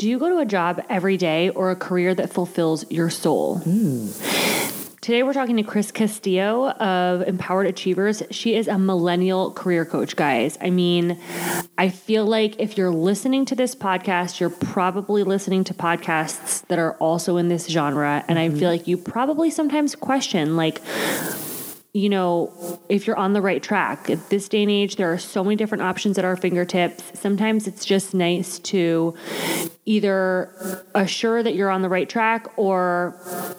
Do you go to a job every day or a career that fulfills your soul? Hmm. Today, we're talking to Chris Castillo of Empowered Achievers. She is a millennial career coach, guys. I mean, I feel like if you're listening to this podcast, you're probably listening to podcasts that are also in this genre. And I feel mm-hmm. like you probably sometimes question, like, you know, if you're on the right track. At this day and age, there are so many different options at our fingertips. Sometimes it's just nice to either assure that you're on the right track or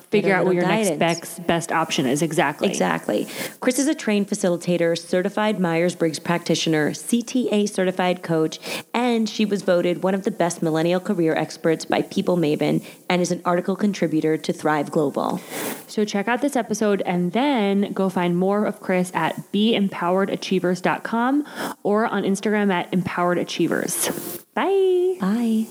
figure out what your little next best, best option is. Exactly. Exactly. Chris is a trained facilitator, certified Myers Briggs practitioner, CTA certified coach, and she was voted one of the best millennial career experts by People Maven and is an article contributor to Thrive Global. So check out this episode and then go find more of Chris at beempoweredachievers.com or on Instagram at empoweredachievers. Bye. Bye.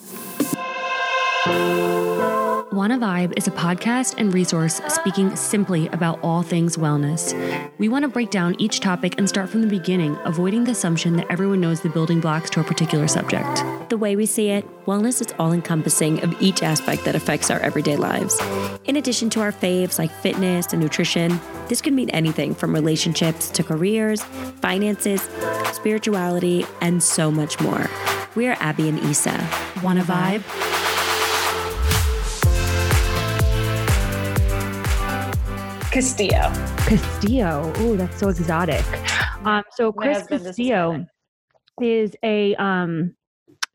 Wanna Vibe is a podcast and resource speaking simply about all things wellness. We want to break down each topic and start from the beginning, avoiding the assumption that everyone knows the building blocks to a particular subject. The way we see it, wellness is all encompassing of each aspect that affects our everyday lives. In addition to our faves like fitness and nutrition, this could mean anything from relationships to careers, finances, spirituality, and so much more. We are Abby and Issa. Wanna vibe? Castillo. Castillo. Oh, that's so exotic. Um, so Chris Castillo is a um,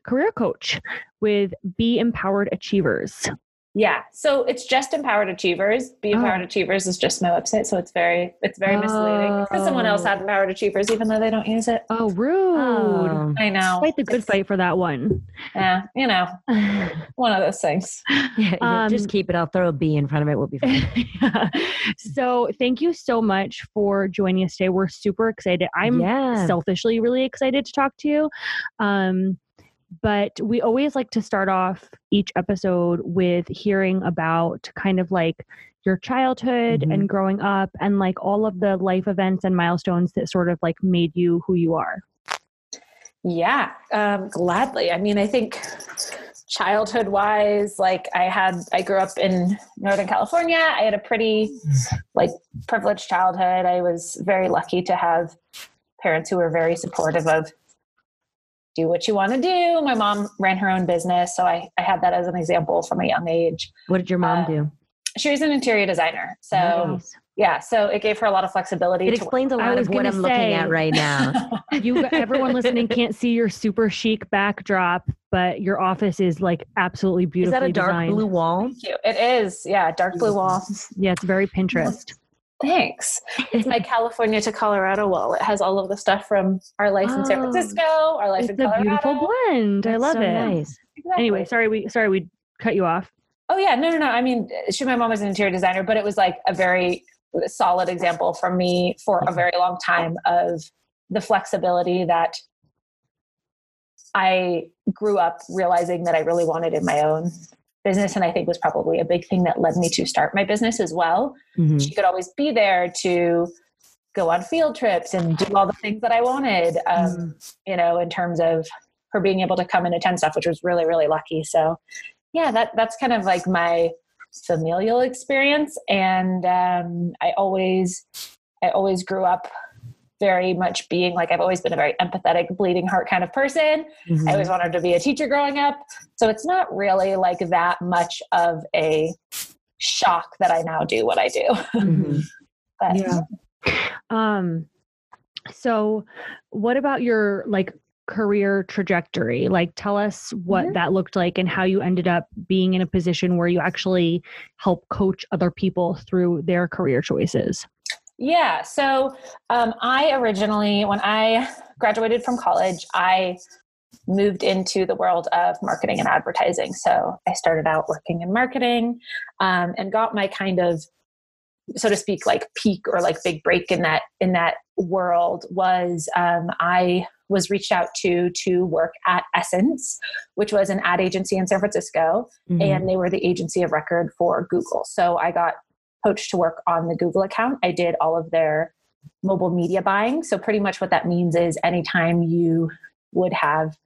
career coach with Be Empowered Achievers. Yeah. So it's just Empowered Achievers. Be Oh. Empowered Achievers is just my website. So it's very, it's very misleading because someone else had Empowered Achievers, even though they don't use it. Oh, rude. I know. Fight the good It's- fight for that one. Yeah. You know, one of those things. Yeah, Um, just keep it. I'll throw a B in front of it. We'll be fine. so thank you so much for joining us today. We're super excited. I'm yeah. selfishly really excited to talk to you. Um, but we always like to start off each episode with hearing about kind of like your childhood Mhm. and growing up and like all of the life events and milestones that sort of like made you who you are. Yeah, um, gladly. I mean, I think childhood wise, like I had, I grew up in Northern California. I had a pretty like privileged childhood. I was very lucky to have parents who were very supportive of do what you want to do. My mom ran her own business. So I, I had that as an example from a young age. What did your mom uh, do? She was an interior designer. So Nice. yeah, so it gave her a lot of flexibility. It to explains a lot of what gonna I'm looking at right now. You everyone listening can't see your super chic backdrop, but your office is like absolutely beautiful. Is beautifully that a dark designed. blue wall? Cute. It is. Yeah. Dark blue wall. Yeah, it's very Pinterest. Thanks. It's my California to Colorado wall. It has all of the stuff from our life in San Oh. Francisco, our life in Colorado. It's a beautiful blend. I That's love so it. Nice. Exactly. Anyway, sorry we sorry we cut you off. Oh yeah, no, no, no. I mean, she, my mom was an interior designer, but it was like a very solid example for me for a very long time of the flexibility that I grew up realizing that I really wanted in my own business, and I think was probably a big thing that led me to start my business as well. Mhm. she could always be there to go on field trips and do all the things that I wanted, um, you know, in terms of her being able to come and attend stuff, which was really, really lucky. So, yeah, that that's kind of like my familial experience, and um, I always, I always grew up very much being like I've always been a very empathetic, bleeding heart kind of person. Mhm. I always wanted to be a teacher growing up. So it's not really like that much of a shock that I now do what I do. Mhm. But Yeah. Um so what about your like career trajectory? Like tell us what Mhm. that looked like and how you ended up being in a position where you actually help coach other people through their career choices. Yeah, so um, I originally, when I graduated from college, I moved into the world of marketing and advertising. So I started out working in marketing um, and got my kind of so to speak like peak or like big break in that in that world was um, i was reached out to to work at essence which was an ad agency in san francisco Mhm. and they were the agency of record for google so i got poached to work on the google account i did all of their mobile media buying so pretty much what that means is anytime you would have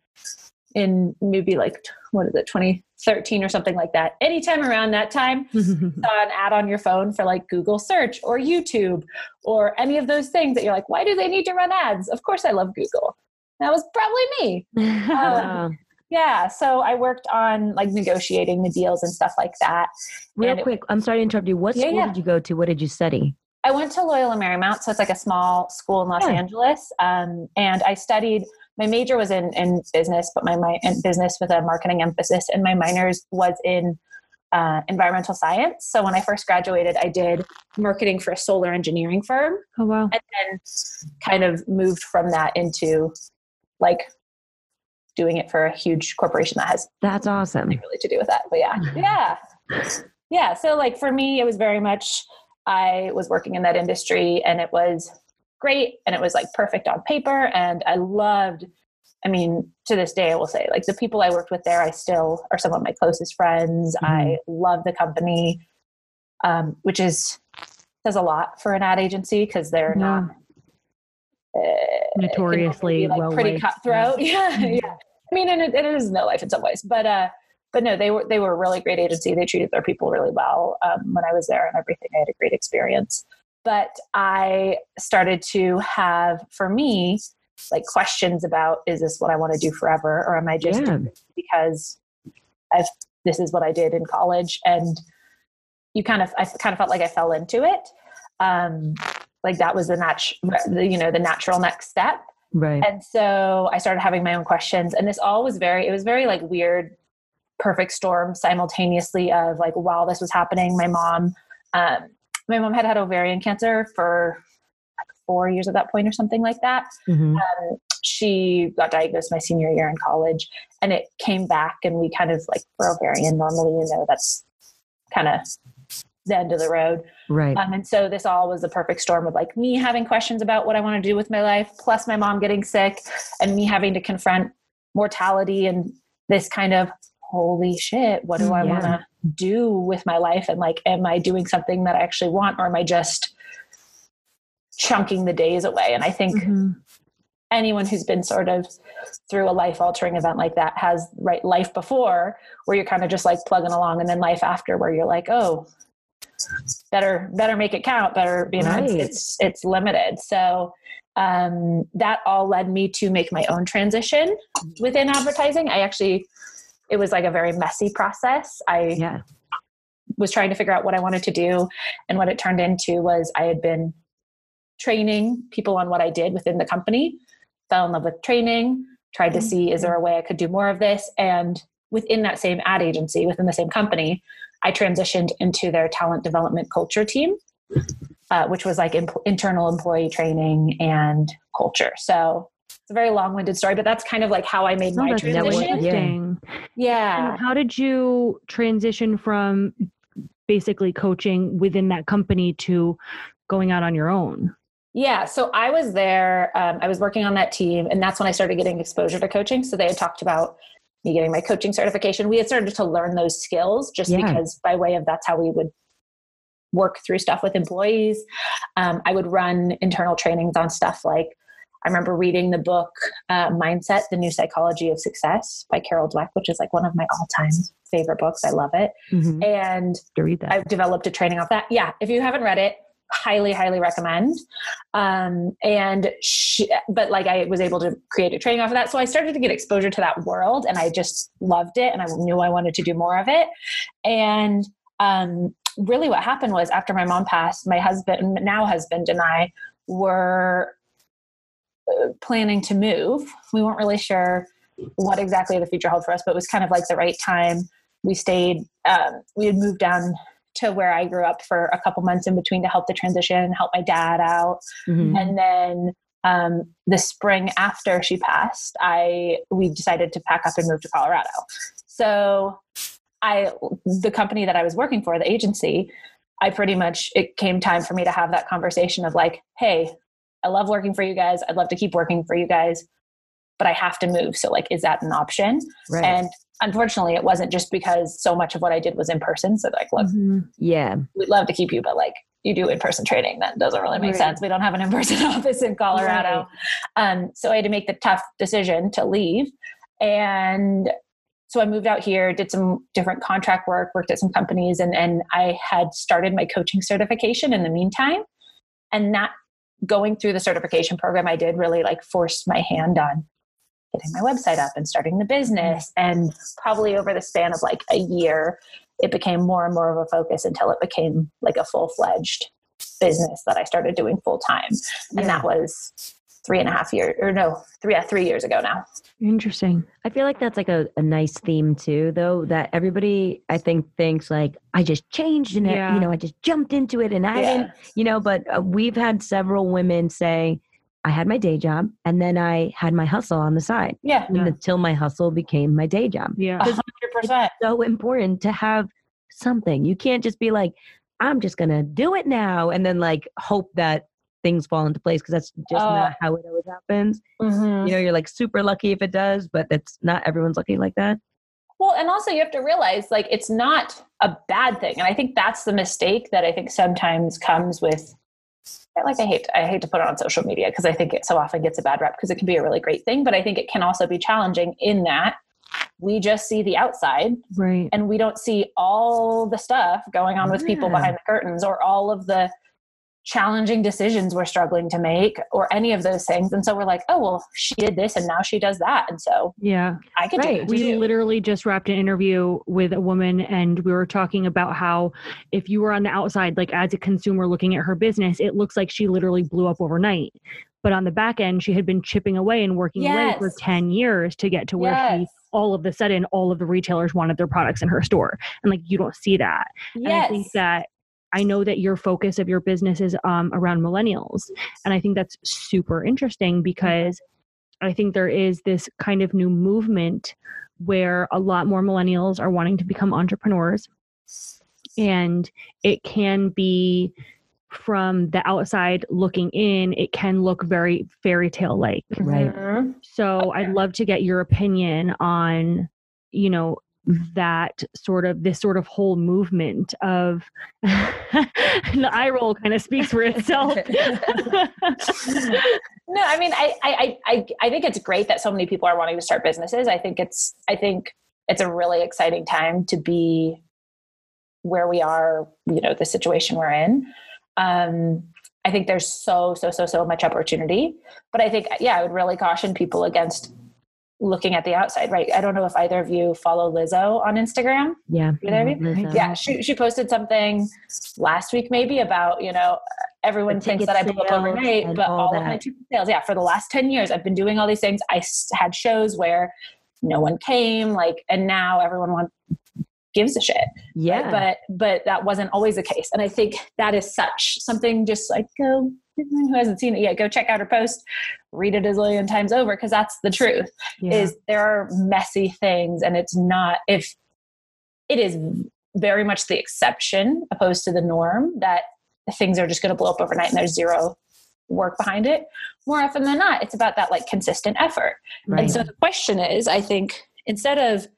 in maybe like what is it, 2013 or something like that. Anytime around that time, saw an ad on your phone for like Google search or YouTube or any of those things that you're like, why do they need to run ads? Of course, I love Google. That was probably me. Wow. Um, Yeah. So I worked on like negotiating the deals and stuff like that. Real And it- quick, I'm sorry to interrupt you. What Yeah, school yeah. did you go to? What did you study? I went to Loyola Marymount, so it's like a small school in Los Yeah. Angeles. Um, and I studied. My major was in in business, but my, my in business with a marketing emphasis, and my minors was in uh, environmental science. So when I first graduated, I did marketing for a solar engineering firm, oh wow. and then kind of moved from that into like doing it for a huge corporation that has That's awesome. nothing really to do with that. But yeah, yeah, yeah. So like for me, it was very much I was working in that industry, and it was great, and it was like perfect on paper, and I loved. I mean, to this day, I will say, like the people I worked with there, I still are some of my closest friends. I love the company, um, which is says a lot for an ad agency because they're Yeah. not uh, Notoriously like well pretty cutthroat. Yeah, Mhm. yeah. I mean, and it, it is no life in some ways, but uh, but no, they were they were a really great agency. They treated their people really well um, when I was there and everything. I had a great experience. But I started to have, for me, like questions about is this what I want to do forever, or am I just Yeah. because I've this is what I did in college, and you kind of I kind of felt like I fell into it. Um, like that was the nat- you know the natural next step Right. and so I started having my own questions. And this all was very, it was very like weird, perfect storm simultaneously of like, while this was happening, my mom, um, my mom had had ovarian cancer for like four years at that point or something like that. Mhm. She got diagnosed my senior year in college and it came back and we kind of like for ovarian normally, you know, that's kind of the end of the road. Right. Um, and so this all was the perfect storm of like me having questions about what I want to do with my life, plus my mom getting sick, and me having to confront mortality and this kind of holy shit, what do I Yeah. want to do with my life? And like, am I doing something that I actually want, or am I just chunking the days away? And I think Mhm. anyone who's been sort of through a life altering event like that has right life before where you're kind of just like plugging along and then life after where you're like oh better better make it count better you know it's, Right. it's it's limited so um, that all led me to make my own transition within advertising i actually it was like a very messy process i Yeah. was trying to figure out what I wanted to do. And what it turned into was I had been training people on what I did within the company, fell in love with training, tried to see is there a way I could do more of this? And within that same ad agency, within the same company, I transitioned into their talent development culture team, uh, which was like imp- internal employee training and culture. So it's a very long winded story, but that's kind of like how I made Oh, my transition. Yeah. Yeah. And how did you transition from basically coaching within that company to going out on your own? Yeah, so I was there. Um, I was working on that team, and that's when I started getting exposure to coaching. So they had talked about me getting my coaching certification. We had started to learn those skills just Yeah. because, by way of that's how we would work through stuff with employees. Um, I would run internal trainings on stuff like I remember reading the book uh, Mindset: The New Psychology of Success by Carol Dweck, which is like one of my all-time favorite books. I love it, Mhm. and To read that. I've developed a training off that. Yeah, if you haven't read it, highly, highly recommend. Um, and she, but like I was able to create a training off of that, so I started to get exposure to that world, and I just loved it, and I knew I wanted to do more of it. And um, really, what happened was after my mom passed, my husband, now husband, and I were uh, planning to move. We weren't really sure what exactly the future held for us, but it was kind of like the right time. We stayed. Um, we had moved down to where I grew up for a couple months in between to help the transition, help my dad out, Mhm. and then um, the spring after she passed, I we decided to pack up and move to Colorado. So I the company that I was working for, the agency, I pretty much it came time for me to have that conversation of like, hey, I love working for you guys. I'd love to keep working for you guys, but I have to move. So like, is that an option? Right. And unfortunately, it wasn't just because so much of what I did was in person. So like, look, Mhm. yeah. we'd love to keep you, but like you do in-person training. That doesn't really make Right. sense. We don't have an in-person office in Colorado. Um, so I had to make the tough decision to leave. And so I moved out here, did some different contract work, worked at some companies, and, and I had started my coaching certification in the meantime. And that going through the certification program I did really like forced my hand on getting my website up and starting the business. And probably over the span of like a year, it became more and more of a focus until it became like a full fledged business that I started doing full time. And Yeah. that was three and a half years, or no, three, yeah, three years ago now. Interesting. I feel like that's like a, a nice theme too, though, that everybody I think thinks like I just changed and it, Yeah. you know I just jumped into it and I Yeah. didn't, you know. But uh, we've had several women say I had my day job and then I had my hustle on the side Yeah. Yeah. until my hustle became my day job. Yeah. A hundred percent. So important to have something. You can't just be like I'm just gonna do it now and then like hope that things fall into place because that's just Uh, not how it always happens. Mhm. You know, you're like super lucky if it does, but it's not everyone's lucky like that. Well, and also you have to realize like it's not a bad thing. And I think that's the mistake that I think sometimes comes with like I hate I hate to put it on social media because I think it so often gets a bad rep because it can be a really great thing, but I think it can also be challenging in that we just see the outside Right. and we don't see all the stuff going on with people behind the curtains or all of the challenging decisions we're struggling to make or any of those things. And so we're like, oh well, she did this and now she does that. And so Yeah. I could Right. do We too. literally just wrapped an interview with a woman and we were talking about how if you were on the outside, like as a consumer looking at her business, it looks like she literally blew up overnight. But on the back end, she had been chipping away and working away for 10 years to get to where she all of the sudden all of the retailers wanted their products in her store. And like you don't see that. And I think Yes. that I know that your focus of your business is um, around millennials. And I think that's super interesting because I think there is this kind of new movement where a lot more millennials are wanting to become entrepreneurs. And it can be from the outside looking in, it can look very fairy tale like. Right. Mhm. So I'd love to get your opinion on, you know, that sort of this sort of whole movement of the eye roll kind of speaks for itself. no i mean I, I i i think it's great that so many people are wanting to start businesses. I think it's i think it's a really exciting time to be where we are you know the situation we're in. Um i think there's so so so so much opportunity but i think yeah i would really caution people against looking at the outside right i don't know if either of you follow lizzo on instagram Yeah. Either of you? Lizzo. yeah she, she posted something last week maybe about you know everyone thinks that i blew up overnight but all all, of my ticket sales yeah for the last 10 years i've been doing all these things I had shows where no one came like and now everyone wants gives a shit right? Yeah. but but that wasn't always the case and i think that is such something just like go anyone who hasn't seen it yet go check out her post read it a zillion times over because that's the truth Yeah. is there are messy things and it's not if it is very much the exception opposed to the norm that things are just going to blow up overnight and there's zero work behind it more often than not it's about that like consistent effort right. and so the question is i think instead of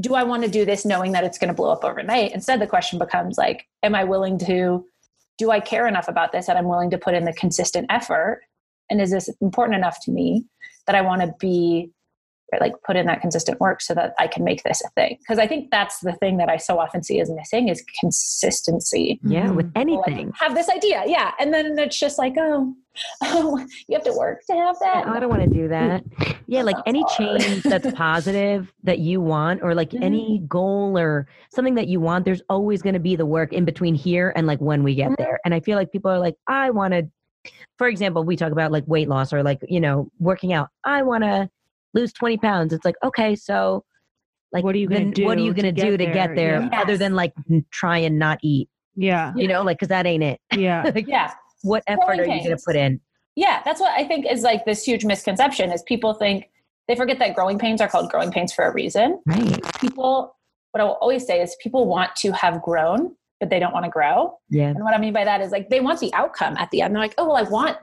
do i want to do this knowing that it's going to blow up overnight instead the question becomes like am i willing to do i care enough about this that i'm willing to put in the consistent effort and is this important enough to me that i want to be or like put in that consistent work so that i can make this a thing because i think that's the thing that i so often see is missing is consistency yeah. With mm-hmm. People, like, anything. have this idea yeah and then it's just like oh you have to work to have that I don't want to do that. Yeah, like any change that's positive that you want, or like Mhm. any goal or something that you want, there's always going to be the work in between here and like when we get Mhm. there. And I feel like people are like, I want to, for example, we talk about like weight loss or like, you know, working out. I want to lose 20 pounds. It's like, okay, so like, What are you gonna then What are you going to to do get to get there? there Yeah. other than like try and not eat, yeah. you know, like, cause that ain't it. Yeah. like, yeah what effort are you going to put in? yeah that's what i think is like this huge misconception is people think they forget that growing pains are called growing pains for a reason Right. people what i will always say is people want to have grown but they don't want to grow Yeah. and what i mean by that is like they want the outcome at the end they're like oh well i want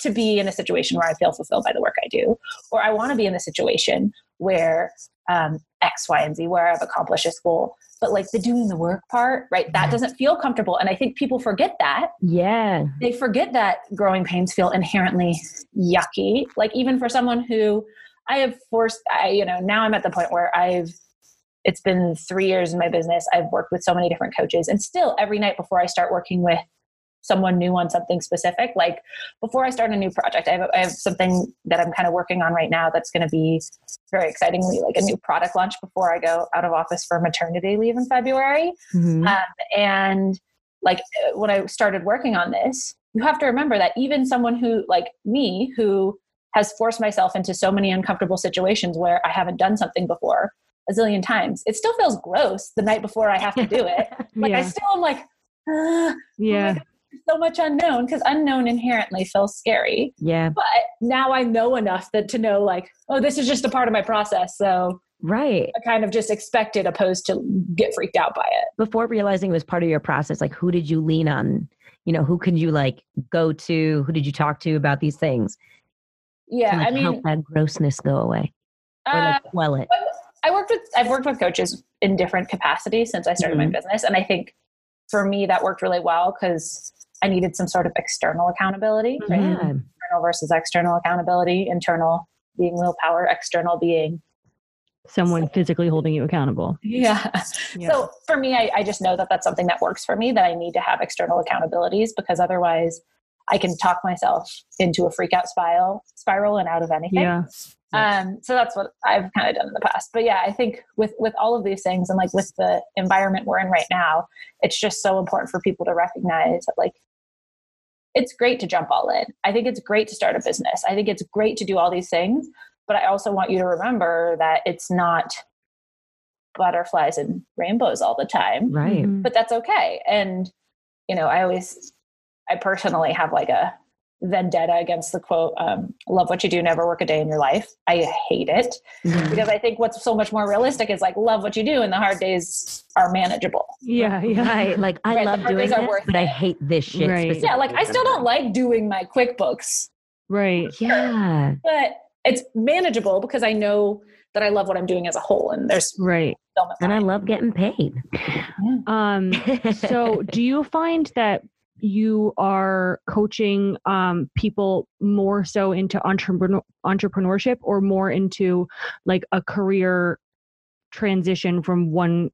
to be in a situation where i feel fulfilled by the work i do or i want to be in a situation where um, x y and z where i've accomplished this goal but like the doing the work part right that doesn't feel comfortable and i think people forget that Yeah. they forget that growing pains feel inherently yucky. Like even for someone who I have forced, I, you know, now I'm at the point where I've, it's been three years in my business. I've worked with so many different coaches, and still every night before I start working with someone new on something specific, like before I start a new project, I have, I have something that I'm kind of working on right now that's going to be very excitingly like a new product launch before I go out of office for maternity leave in February. Mhm. Um, and like uh, when I started working on this, you have to remember that even someone who, like me, who has forced myself into so many uncomfortable situations where I haven't done something before a zillion times, it still feels gross the night before I have to do it. like I yeah. still am like, ah, yeah. So much unknown because unknown inherently feels scary. yeah, But now I know enough that to know like, oh, this is just a part of my process. So right. I kind of just expect it opposed to get freaked out by it. Before realizing it was part of your process, like who did you lean on? You know, who could you like go to? Who did you talk to about these things? Yeah. to, like, I mean, help that grossness go away or uh, like quell it. I worked with I've worked with coaches in different capacities since I started Mhm. my business, and I think for me that worked really well because I needed some sort of external accountability, right? Yeah, Internal versus external accountability. Internal being willpower, external being Someone physically holding you accountable. yeah. Yeah. So for me, I, I just know that that's something that works for me. That I need to have external accountabilities because otherwise, I can talk myself into a freak out spiral, spiral, and out of anything. Yeah. um so that's what i've kind of done in the past but yeah i think with with all of these things and like with the environment we're in right now it's just so important for people to recognize that like it's great to jump all in i think it's great to start a business i think it's great to do all these things but i also want you to remember that it's not butterflies and rainbows all the time right. Mhm. but that's okay and you know i always i personally have like a vendetta against the quote um, love what you do never work a day in your life i hate it Mhm. because i think what's so much more realistic is like love what you do and the hard days are manageable Yeah. Yeah. Right. Like I Right, love doing days are this, but I hate this shit. Right. Yeah, yeah like i still don't like doing my quickbooks Right. Yeah. but it's manageable because i know that i love what i'm doing as a whole and there's Right. And I love getting paid. Um, so do you find that you are coaching um, people more so into entrepreneur, entrepreneurship or more into like a career transition from one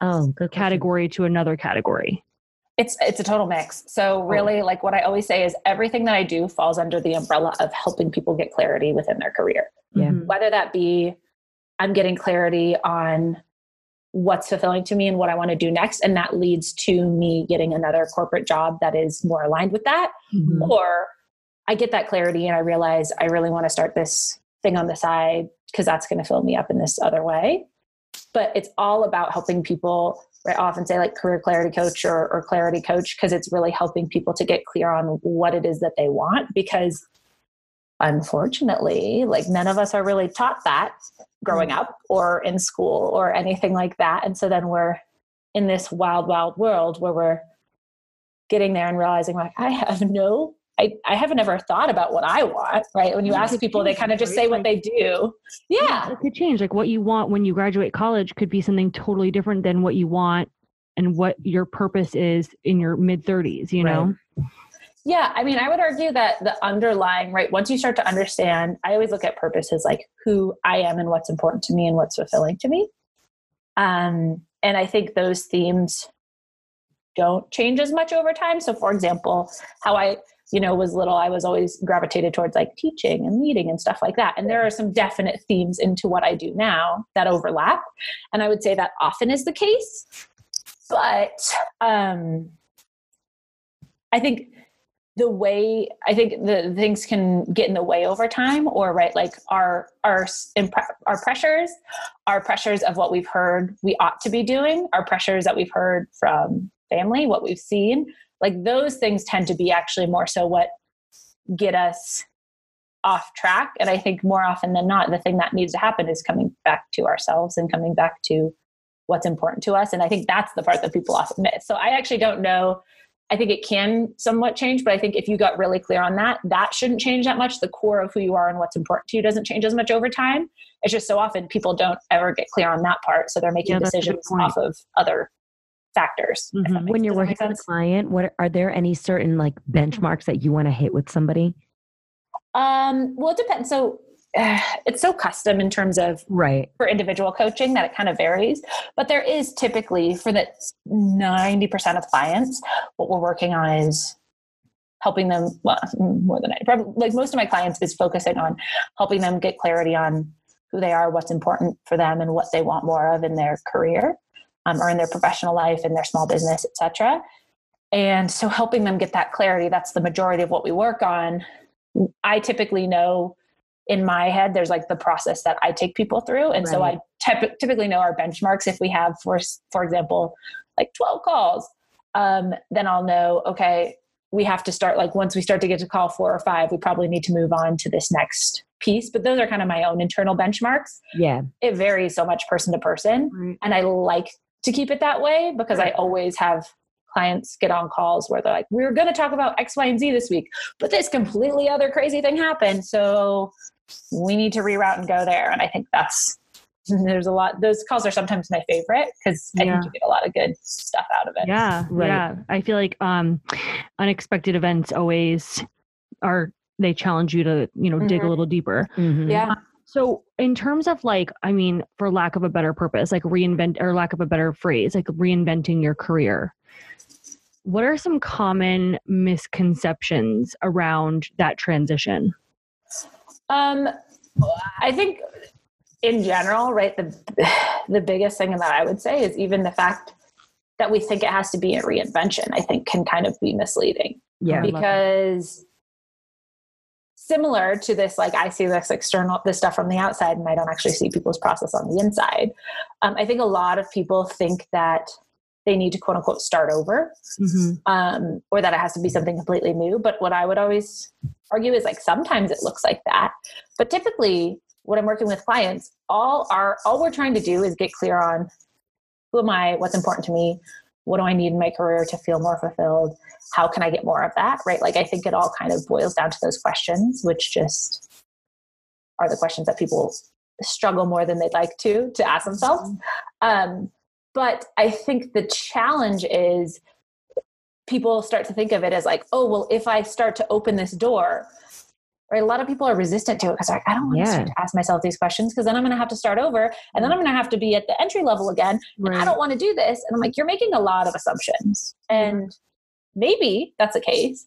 oh, good question. category to another category it's it's a total mix so really like what i always say is everything that i do falls under the umbrella of helping people get clarity within their career Yeah. Mhm. whether that be i'm getting clarity on what's fulfilling to me and what i want to do next. And that leads to me getting another corporate job that is more aligned with that. Mhm. or i get that clarity and i realize i really want to start this thing on the side because that's going to fill me up in this other way. But it's all about helping people right I often say like career clarity coach or, or clarity coach because it's really helping people to get clear on what it is that they want because unfortunately like none of us are really taught that growing mm-hmm. up or in school or anything like that and so then we're in this wild wild world where we're getting there and realizing like i have no I, I haven't ever thought about what I want, right? When you Yeah, ask people, they kind of just right? say what they do. Yeah. it could change like what you want when you graduate college could be something totally different than what you want and what your purpose is in your mid 30s you know Yeah, I mean, I would argue that the underlying, right, once you start to understand, I always look at purpose as like who I am and what's important to me and what's fulfilling to me. Um, and I think those themes don't change as much over time. So, for example, how I, you know, was little, I was always gravitated towards like teaching and leading and stuff like that. And there are some definite themes into what I do now that overlap. And I would say that often is the case. But um, I think the way I think the things can get in the way over time, or right, like our our our pressures, our pressures of what we've heard we ought to be doing, our pressures that we've heard from family, what we've seen, like those things tend to be actually more so what get us off track. And I think more often than not, the thing that needs to happen is coming back to ourselves and coming back to what's important to us. And I think that's the part that people often miss. So I actually don't know I think it can somewhat change, but I think if you got really clear on that, that shouldn't change that much. The core of who you are and what's important to you doesn't change as much over time. It's just so often people don't ever get clear on that part. So they're making Yeah, that's a good decisions off of other factors. Mhm. when you're working with a client, what are there any certain like benchmarks that you want to hit with somebody? Um, well, it depends. So uh, it's so custom in terms of Right. for individual coaching that it kind of varies. But there is typically for the 90% of clients, what we're working on is helping them, well, more than 90, probably like most of my clients is focusing on helping them get clarity on who they are, what's important for them and what they want more of in their career um, or in their professional life, in their small business, etc. And so helping them get that clarity, that's the majority of what we work on. I typically know in my head there's like the process that i take people through. And so i typ- typically know our benchmarks. If we have for for example like 12 calls um, then i'll know okay we have to start like once we start to get to call four or five we probably need to move on to this next piece. But those are kind of my own internal benchmarks. Yeah. it varies so much person to person. Right. and i like to keep it that way because i always have clients get on calls where they're like we were going to talk about x y and z this week but this completely other crazy thing happened. So we need to reroute and go there and i think that's there's a lot those calls are sometimes my favorite because i Yeah. think you get a lot of good stuff out of it Yeah, Right. yeah. I feel like um, unexpected events always are. They challenge you to you know dig a Mhm. little deeper. Mhm. yeah So in terms of like, I mean, for lack of a better purpose, like reinvent or lack of a better phrase, like reinventing your career. What are some common misconceptions around that transition? Um, I think in general, right, the the biggest thing that I would say is even the fact that we think it has to be a reinvention, I think can kind of be misleading Yeah. I love that. because similar to this, like I see this external this stuff from the outside and I don't actually see people's process on the inside. Um, I think a lot of people think that they need to quote unquote start over Mm-hmm. um, or that it has to be something completely new. But what I would always argue is like sometimes it looks like that, but typically when I'm working with clients, all are all we're trying to do is get clear on who am I, what's important to me, what do I need in my career to feel more fulfilled, how can I get more of that, right? Like I think it all kind of boils down to those questions, which just are the questions that people struggle more than they'd like to to ask themselves. Um, but I think the challenge is people start to think of it as like, oh, well, if I start to open this door, right? A lot of people are resistant to it because like, I don't want Yeah. to ask myself these questions because then I'm going to have to start over and then I'm going to have to be at the entry level again. And I don't want to do this. And I'm like, you're making a lot of assumptions. And maybe that's the case.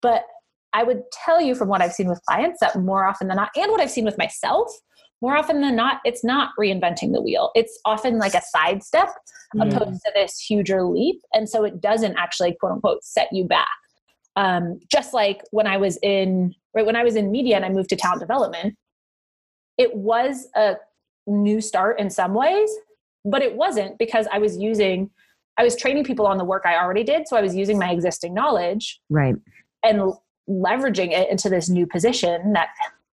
But I would tell you from what I've seen with clients that more often than not, and what I've seen with myself, more often than not, it's not reinventing the wheel. It's often like a sidestep opposed to this huger leap. And so it doesn't actually quote unquote set you back. Um, just like when I was in right when I was in media and I moved to talent development, it was a new start in some ways, but it wasn't because I was using I was training people on the work I already did. So I was using my existing knowledge Right. and leveraging it into this new position that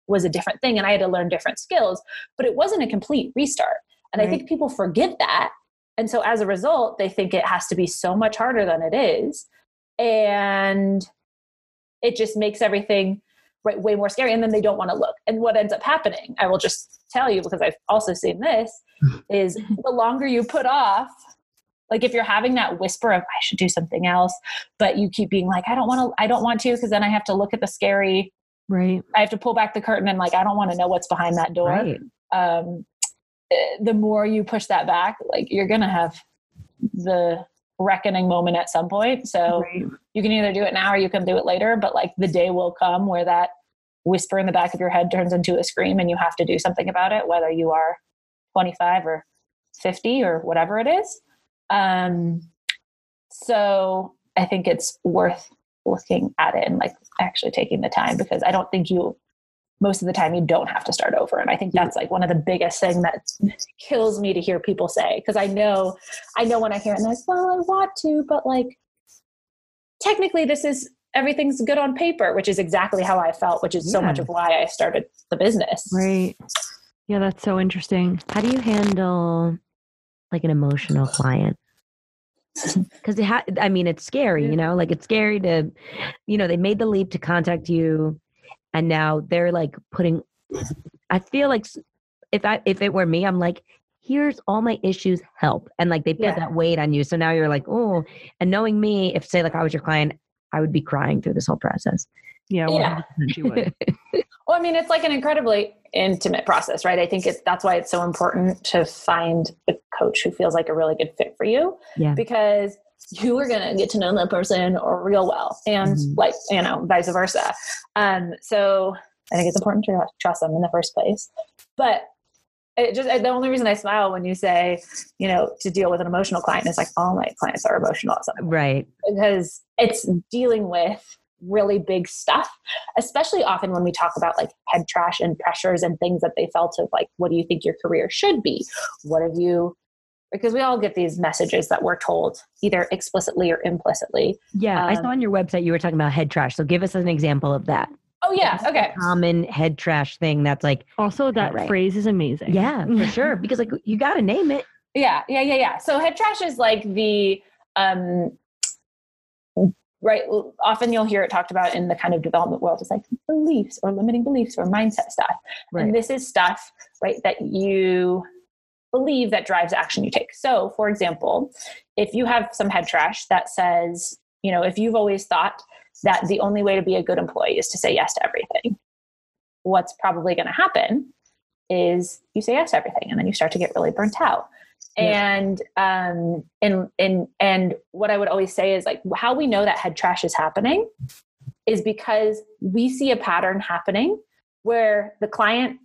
was a different thing and I had to learn different skills, but it wasn't a complete restart. And I think people forget that. And so as a result, they think it has to be so much harder than it is. And it just makes everything right, way more scary. And then they don't want to look. And what ends up happening, I will just tell you because I've also seen this, is the longer you put off, like if you're having that whisper of I should do something else, but you keep being like, I don't want to, I don't want to, because then I have to look at the scary, Right. I have to pull back the curtain and like, I don't want to know what's behind that door. Right. Um, eh, the more you push that back, like you're going to have the reckoning moment at some point. So Right. you can either do it now or you can do it later, but like the day will come where that whisper in the back of your head turns into a scream and you have to do something about it, whether you are 25 or 50 or whatever it is. Um, so I think it's worth looking at it and like actually taking the time because I don't think you most of the time you don't have to start over and i think that's like one of the biggest thing that kills me to hear people say because i know i know when i hear it and like well i want to but like technically this is everything's good on paper which is exactly how i felt which is so much of why i started the business Right. Yeah, that's so interesting. How do you handle like an emotional client? Because ha- I mean, it's scary, you know, like it's scary to, you know, they made the leap to contact you, and now they're like putting. I feel like if I if it were me, I'm like, here's all my issues, help, and like they put Yeah. that weight on you. So now you're like, oh, and knowing me, if say like I was your client, I would be crying through this whole process. Yeah, Yeah. 100% would. Well, I mean, it's like an incredibly intimate process, right? I think it's that's why it's so important to find a coach who feels like a really good fit for you. Yeah. Because you are gonna get to know that person or real well, and Mhm. like you know, vice versa. Um, so I think it's important to trust them in the first place. But it just the only reason I smile when you say, you know, to deal with an emotional client is like all my clients are emotional at some point Right. because it's dealing with really big stuff, especially often when we talk about like head trash and pressures and things that they felt of like, what do you think your career should be? What have you? Because we all get these messages that we're told either explicitly or implicitly. Yeah. I Um, saw on your website you were talking about head trash. So give us an example of that. Oh, yeah. Okay. Common head trash thing that's like, Also, that Right. phrase is amazing. yeah, for sure. Because like you got to name it. Yeah, yeah, yeah, yeah. So head trash is like the um right often you'll hear it talked about in the kind of development world it's like beliefs or limiting beliefs or mindset stuff. Right. And this is stuff, right, that you believe that drives action you take. So, for example, if you have some head trash that says, you know, if you've always thought that the only way to be a good employee is to say yes to everything, what's probably going to happen is you say yes to everything and then you start to get really burnt out. Yeah. And um and and and what I would always say is like how we know that head trash is happening is because we see a pattern happening where the client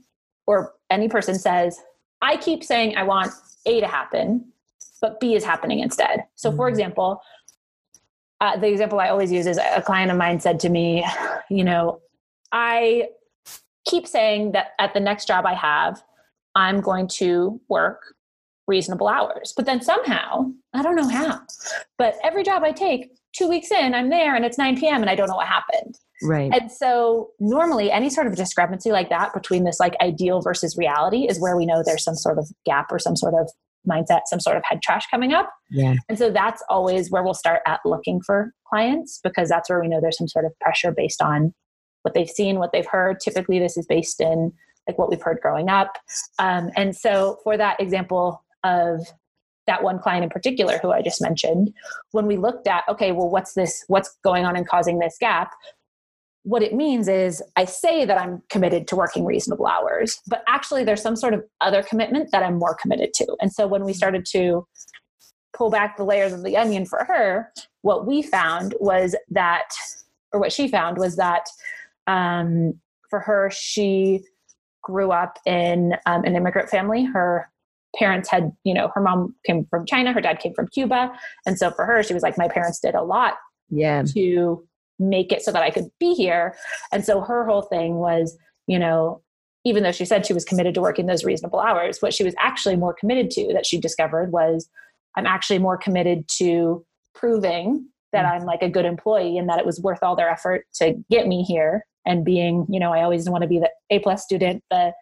or any person says, I keep saying I want A to happen, but B is happening instead. So, for Mhm. example, uh, the example I always use is a client of mine said to me, you know, I keep saying that at the next job I have, I'm going to work reasonable hours. But then somehow, I don't know how, but every job I take, two weeks in, I'm there and it's 9 p.m. and I don't know what happened. Right. And so normally any sort of discrepancy like that between this like ideal versus reality is where we know there's some sort of gap or some sort of mindset, some sort of head trash coming up. Yeah. And so that's always where we'll start at looking for clients because that's where we know there's some sort of pressure based on what they've seen, what they've heard. Typically, this is based in like what we've heard growing up. Um, and so for that example of that one client in particular who I just mentioned, when we looked at, okay, well, what's this, what's going on and causing this gap? What it means is I say that I'm committed to working reasonable hours, but actually there's some sort of other commitment that I'm more committed to. And so when we started to pull back the layers of the onion for her, what we found was that, or what she found was that um, for her, she grew up in um, an immigrant family. Her parents had, you know, her mom came from China, her dad came from Cuba. And so for her, she was like, my parents did a lot Yeah. to make it so that I could be here. And so her whole thing was, you know, even though she said she was committed to working those reasonable hours, what she was actually more committed to that she discovered was I'm actually more committed to proving that mm. I'm like a good employee and that it was worth all their effort to get me here and being, you know, I always want to be the A plus student, the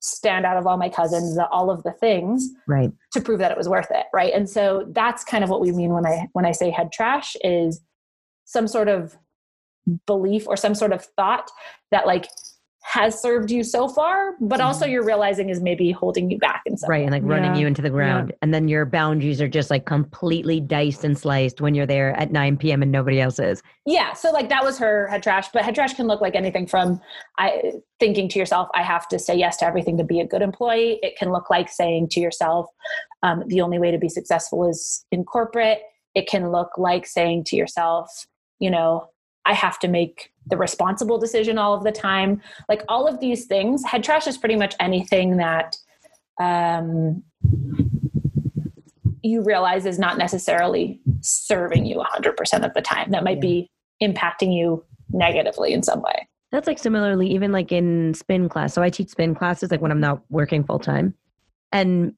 stand out of all my cousins, the, all of the things Right. to prove that it was worth it right and so that's kind of what we mean when i when i say head trash is some sort of belief or some sort of thought that like has served you so far but also you're realizing is maybe holding you back in some Right. way. And like running Yeah. you into the ground. And then your boundaries are just like completely diced and sliced when you're there at 9 p.m. and nobody else is. yeah so like that was her head trash but head trash can look like anything from i thinking to yourself i have to say yes to everything to be a good employee it can look like saying to yourself um, the only way to be successful is in corporate it can look like saying to yourself you know i have to make the responsible decision all of the time like all of these things head trash is pretty much anything that um, you realize is not necessarily serving you 100% of the time that might be impacting you negatively in some way That's like similarly, even like in spin class. So I teach spin classes like when I'm not working full time. And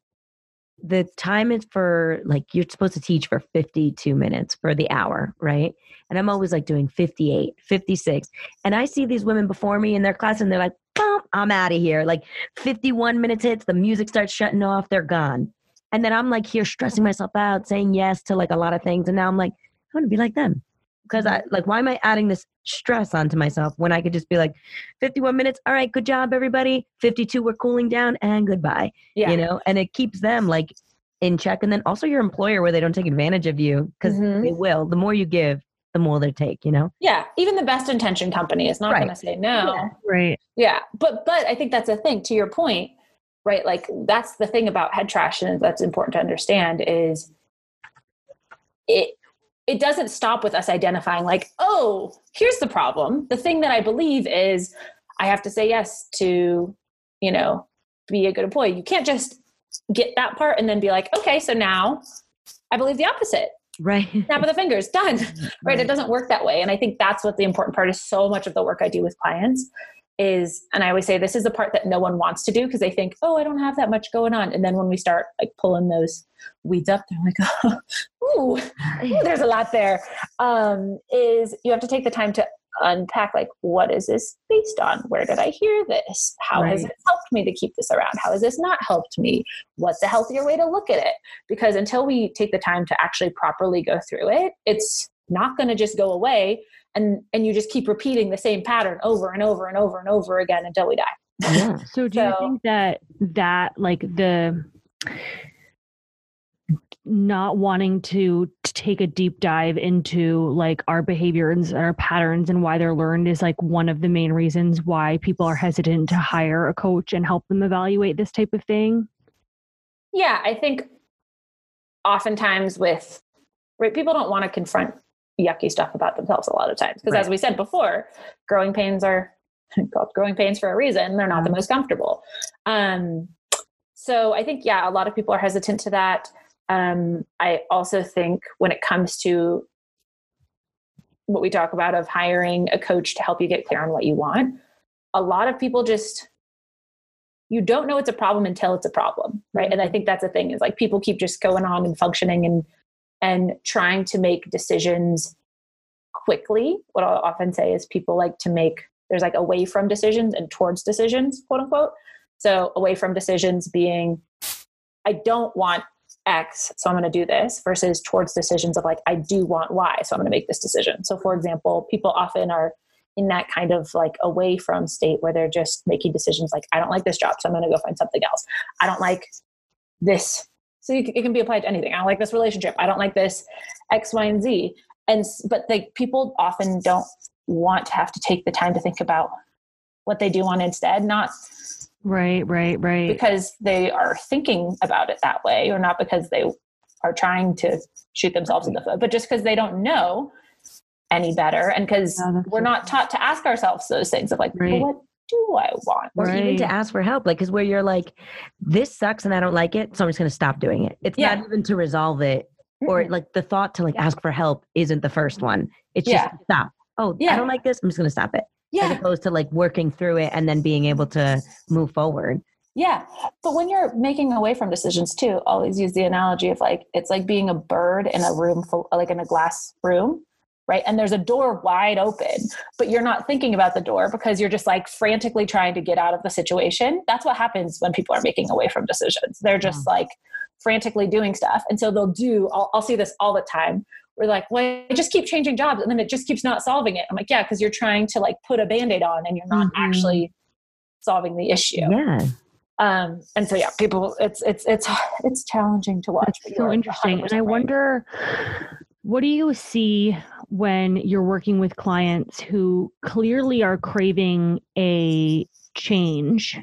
the time is for like you're supposed to teach for 52 minutes for the hour, right? And I'm always like doing 58, 56. And I see these women before me in their class and they're like, "Boom, I'm out of here. Like 51 minutes hits, the music starts shutting off, they're gone. And then I'm like here stressing myself out, saying yes to like a lot of things. And now I'm like, I want to be like them. Because I like, why am I adding this stress onto myself when I could just be like, 51 minutes, all right, good job, everybody. 52, we're cooling down, and goodbye. yeah You know, and it keeps them like in check. And then also your employer where they don't take advantage of you because Mhm. they will. The more you give, the will they take, you know? Yeah. Even the best intention company is not Right. going to say no. Yeah. Right. Yeah, but but I think that's a thing. To your point, right? Like that's the thing about head trash, and that's important to understand is it it doesn't stop with us identifying like, oh, here's the problem. The thing that I believe is I have to say yes to, you know, be a good employee. You can't just get that part and then be like, okay, so now I believe the opposite. Right. Snap of the fingers, done. Right. It doesn't work that way. And I think that's what the important part is so much of the work I do with clients is, and I always say this is the part that no one wants to do because they think, oh, I don't have that much going on. And then when we start like pulling those weeds up, they're like, oh, ooh, there's a lot there. Um, is you have to take the time to unpack like what is this based on? Where did i hear this? How has it helped me to keep this around? How has this not helped me? What's a healthier way to look at it? Because until we take the time to actually properly go through it it's not going to just go away and and you just keep repeating the same pattern over and over and over and over again until we die Yeah. So do you think that that like the not wanting to, to take a deep dive into like our behaviors and our patterns and why they're learned is like one of the main reasons why people are hesitant to hire a coach and help them evaluate this type of thing? yeah i think oftentimes with right people don't want to confront yucky stuff about themselves a lot of times. Because as we said before growing pains are called growing pains for a reason. They're not the most comfortable. Um so i think yeah a lot of people are hesitant to that. Um i also think when it comes to what we talk about of hiring a coach to help you get clear on what you want a lot of people just you don't know it's a problem until it's a problem right? And i think that's the thing is like people keep just going on and functioning and and trying to make decisions quickly. What i'll often say is people like to make there's like away from decisions and towards decisions quote unquote. So away from decisions being i don't want x so i'm going to do this versus towards decisions of like i do want y so i'm going to make this decision. So for example people often are in that kind of like away from state where they're just making decisions like i don't like this job so i'm going to go find something else. I don't like this so you, it can be applied to anything. I don't like this relationship. I don't like this x y and z. And but like people often don't want to have to take the time to think about what they do want instead not Right, right, right. because they are thinking about it that way or not because they are trying to shoot themselves in the foot but just because they don't know any better and because that's we're so not taught to ask ourselves those things of like well, what do i want Or even to ask for help, like, because where you're like, this sucks and I don't like it, so I'm just going to stop doing it. It's Yeah. not even to resolve it, or Mm-mm. like the thought to like ask for help isn't the first one. It's Yeah. just stop. Oh, yeah. I don't like this. I'm just going to stop it. Yeah. As opposed to like working through it and then being able to move forward. Yeah. But when you're making away from decisions too, always use the analogy of like, it's like being a bird in a room full, like in a glass room, right? And there's a door wide open, but you're not thinking about the door because you're just like frantically trying to get out of the situation. That's what happens when people are making away from decisions. They're just like frantically doing stuff. And so they'll do, I'll, I'll see this all the time. We're like, well, I just keep changing jobs and then it just keeps not solving it. I'm like, yeah, because you're trying to like put a band aid on and you're not Mhm. actually solving the issue Yeah. um and so yeah people it's it's it's it's challenging to watch That's so interesting. And I right. wonder what do you see when you're working with clients who clearly are craving a change,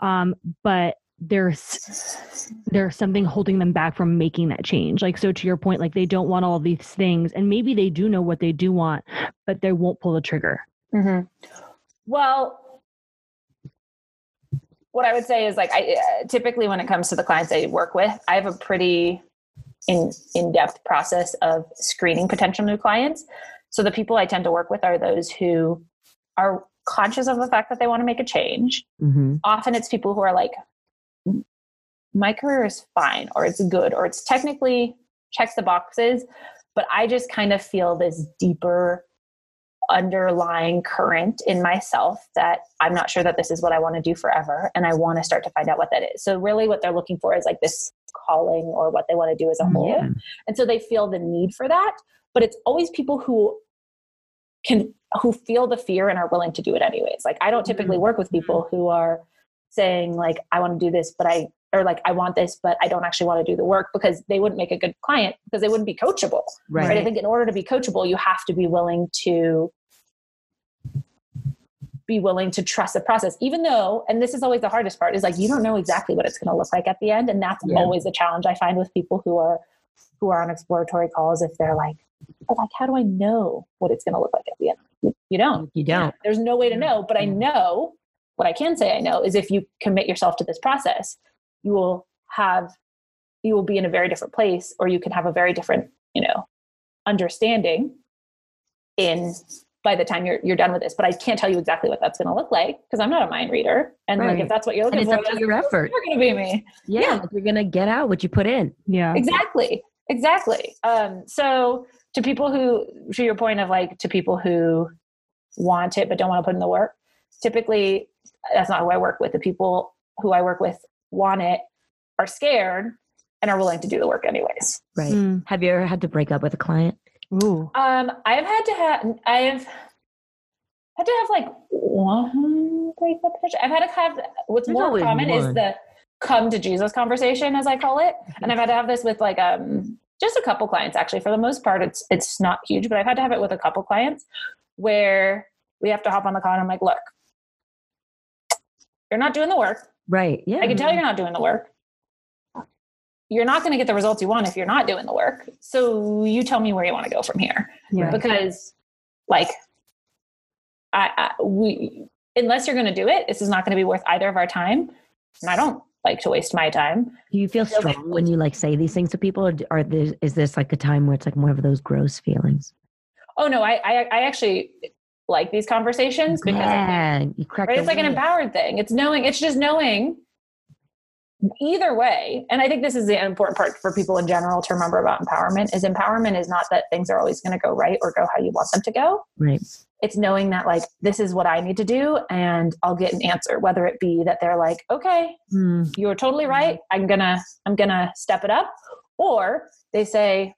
um, but there's there's something holding them back from making that change. Like so to your point, like they don't want all these things, and maybe they do know what they do want, but they won't pull the trigger. mm-hmm. well what i would say is like i uh, typically when it comes to the clients i work with i have a pretty in in-depth process of screening potential new clients. So the people i tend to work with are those who are conscious of the fact that they want to make a change. Hmm often it's people who are like my career is fine or it's good or it's technically checks the boxes but i just kind of feel this deeper underlying current in myself that i'm not sure that this is what i want to do forever and i want to start to find out what that is. So really what they're looking for is like this calling or what they want to do as a whole. Yeah. and so they feel the need for that but it's always people who can who feel the fear and are willing to do it anyways. Like i don't typically mm-hmm. work with people who are saying like i want to do this but i or like I want this, but I don't actually want to do the work because they wouldn't make a good client because they wouldn't be coachable. Right. right? I think in order to be coachable, you have to be willing to be willing to trust the process, even though, and this is always the hardest part, is like you don't know exactly what it's going to look like at the end, and that's Yeah. always a challenge I find with people who are who are on exploratory calls. If they're like, but like, how do I know what it's going to look like at the end? You, you don't. You don't. There's no way to know, but I know what I can say I know is if you commit yourself to this process, you will have you will be in a very different place or you can have a very different, you know, understanding in by the time you're you're done with this. But I can't tell you exactly what that's going to look like because I'm not a mind reader. And like if that's what you're And looking it's for, up to that's your effort. never going to be me. Yeah, Yeah. like you're gonna get out what you put in. Yeah. Exactly. Exactly. Um, so to people who, to your point of like, to people who want it but don't want to put in the work, typically that's not who I work with. The people who I work with want it, are scared, and are willing to do the work anyways. Right. Mm. Have you ever had to break up with a client? Ooh. Um, I have had to have, I have had to have like one breakup. I've had to have, what's There's more always common is the come to Jesus conversation, as I call it. And I've had to have this with like, um, just a couple clients actually. For the most part, it's, it's not huge, but I've had to have it with a couple clients where we have to hop on the call and I'm like, look, you're not doing the work. Right. Yeah. I can tell you're not doing the work. You're not going to get the results you want if you're not doing the work. So you tell me where you want to go from here Yeah. because like I, I we unless you're going to do it this is not going to be worth either of our time and i don't like to waste my time Do you feel strong when you like say these things to people, or are there, is this like a time where it's like more of those gross feelings? oh no i i, I actually like these conversations because yeah, right? it's like an empowered thing. It's knowing it's just knowing either way. And i think this is the important part for people in general to remember about empowerment is empowerment is not that things are always going to go right or go how you want them to go. Right. it's knowing that like this is what i need to do and i'll get an answer whether it be that they're like okay Mm, you're totally right. I'm gonna i'm gonna step it up. Or they say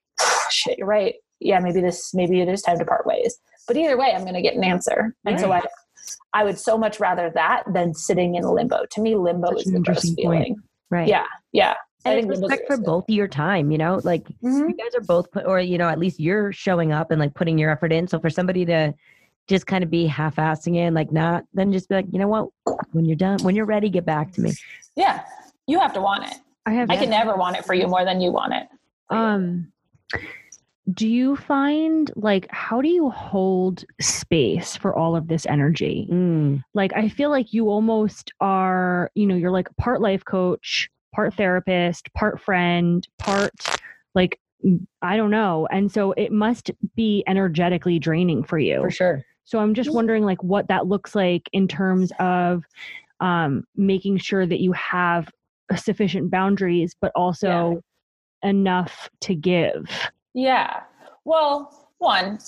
shit you're right. Yeah maybe this maybe it is time to part ways but either way i'm gonna get an answer and so i i would so much rather that than sitting in limbo to me limbo Such is the gross interesting point. feeling right. yeah yeah And it's respect for both of your time, you know, like feeling. Mm-hmm. you guys are both put, or you know, at least you're showing up and like putting your effort in. So for somebody to just kind of be half-assing it, like not, then just be like, you know what, when you're done, when you're ready, get back to me. yeah you have to want it I have. i can never want it for you more than you want it for you. Do you find like how do you hold space for all of this energy? Mm, Like I feel like you almost are, you know, you're like part life coach, part therapist, part friend, part like I don't know. And so it must be energetically draining for you. for sure. So I'm just wondering like what that looks like in terms of um, making sure that you have sufficient boundaries, but also enough to give. Yeah. Well, one,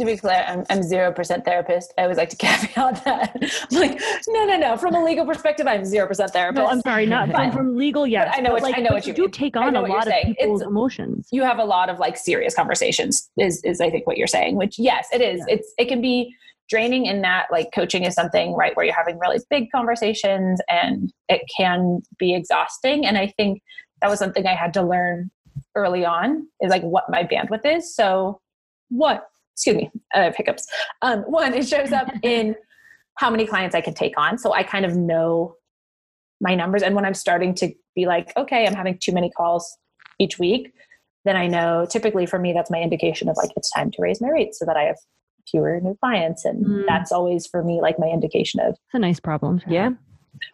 to be clear, I'm, I'm 0% therapist. I always like to caveat that. I'm like, no, no, no. From a legal perspective, I'm 0% therapist. No, I'm sorry, not from, But- from legal, yes. I know what- like, I know what you do mean. take on a lot of saying. people's It's- emotions. you have a lot of like serious conversations is, is I think what you're saying, which yes, it is. It's, it can be draining in that like coaching is something, right, where you're having really big conversations and it can be exhausting. And I think that was something I had to learn early on is like what my bandwidth is. So what, excuse me, have hiccups. Um, one, it shows up in how many clients I can take on. So I kind of know my numbers. And when I'm starting to be like, okay, I'm having too many calls each week, then I know typically for me, that's my indication of like, it's time to raise my rates so that I have fewer new clients. And Mm. that's always for me, like my indication of, It's a nice problem. Yeah. have.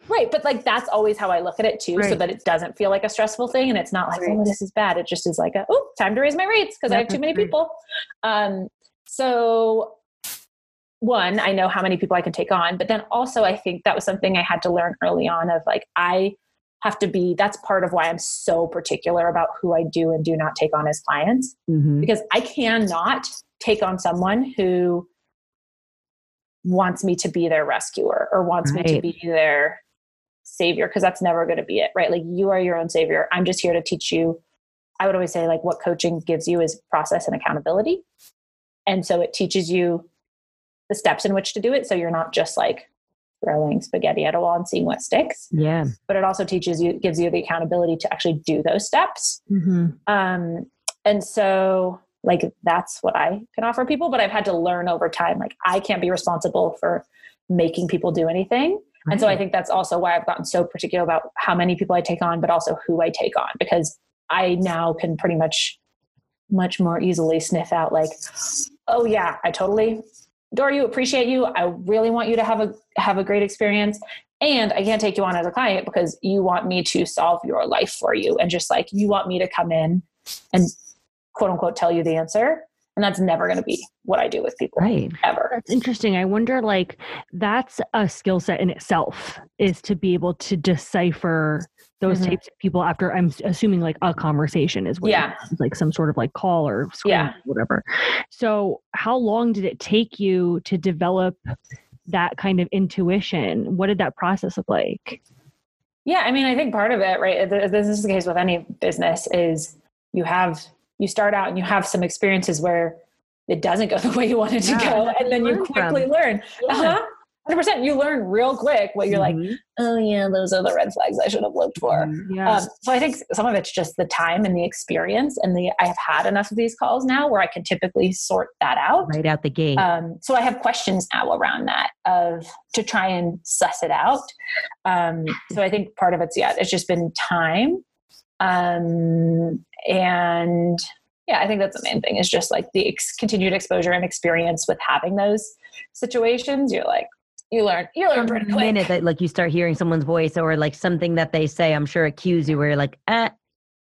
Right. But like, that's always how I look at it too, so that it doesn't feel like a stressful thing. And it's not like, Right. oh, this is bad. It just is like, a, oh, time to raise my rates because I have too many people. Um, so one, I know how many people I can take on, but then also I think that was something I had to learn early on of like, I have to be, that's part of why I'm so particular about who I do and do not take on as clients hmm because I cannot take on someone who wants me to be their rescuer or wants me to be their savior because that's never going to be it, right? Like you are your own savior. I'm just here to teach you. I would always say like what coaching gives you is process and accountability. And so it teaches you the steps in which to do it so you're not just like throwing spaghetti at a wall and seeing what sticks. Yeah. But it also teaches you, gives you the accountability to actually do those steps. Mm-hmm. Um, and so, like, that's what I can offer people. But I've had to learn over time, like, I can't be responsible for making people do anything. And so I think that's also why I've gotten so particular about how many people I take on, but also who I take on, because I now can pretty much much more easily sniff out like, oh yeah, I totally adore you, appreciate you. I really want you to have a have a great experience. And I can't take you on as a client because you want me to solve your life for you. And just like you want me to come in and quote unquote tell you the answer. And that's never going to be what I do with people Right. ever. That's interesting. I wonder, like, that's a skill set in itself is to be able to decipher those Mhm. types of people after I'm assuming like a conversation is what you- Yeah. like some sort of like call or Yeah. or whatever. So, how long did it take you to develop that kind of intuition? What did that process look like? Yeah, I mean, I think part of it, right? This is the case with any business. Is you have you start out and you have some experiences where it doesn't go the way you wanted to Yeah, go, and then you quickly from. learn. Yeah. Uh-huh. 100%. You learn real quick what you're like, Mhm. oh, yeah, those are the red flags I should have looked for. Yeah. Um, so I think some of it's just the time and the experience, and the I've had enough of these calls now where I can typically sort that out. right out the gate. Um, so I have questions now around that of to try and suss it out. Um, so I think part of it's yeah, it's just been time, um, and yeah, I think that's the main thing is just like the ex- continued exposure and experience with having those situations. You're like you learn you learn pretty the quick. minute that like you start hearing someone's voice or like something that they say, I'm sure it cues you where you're like, eh,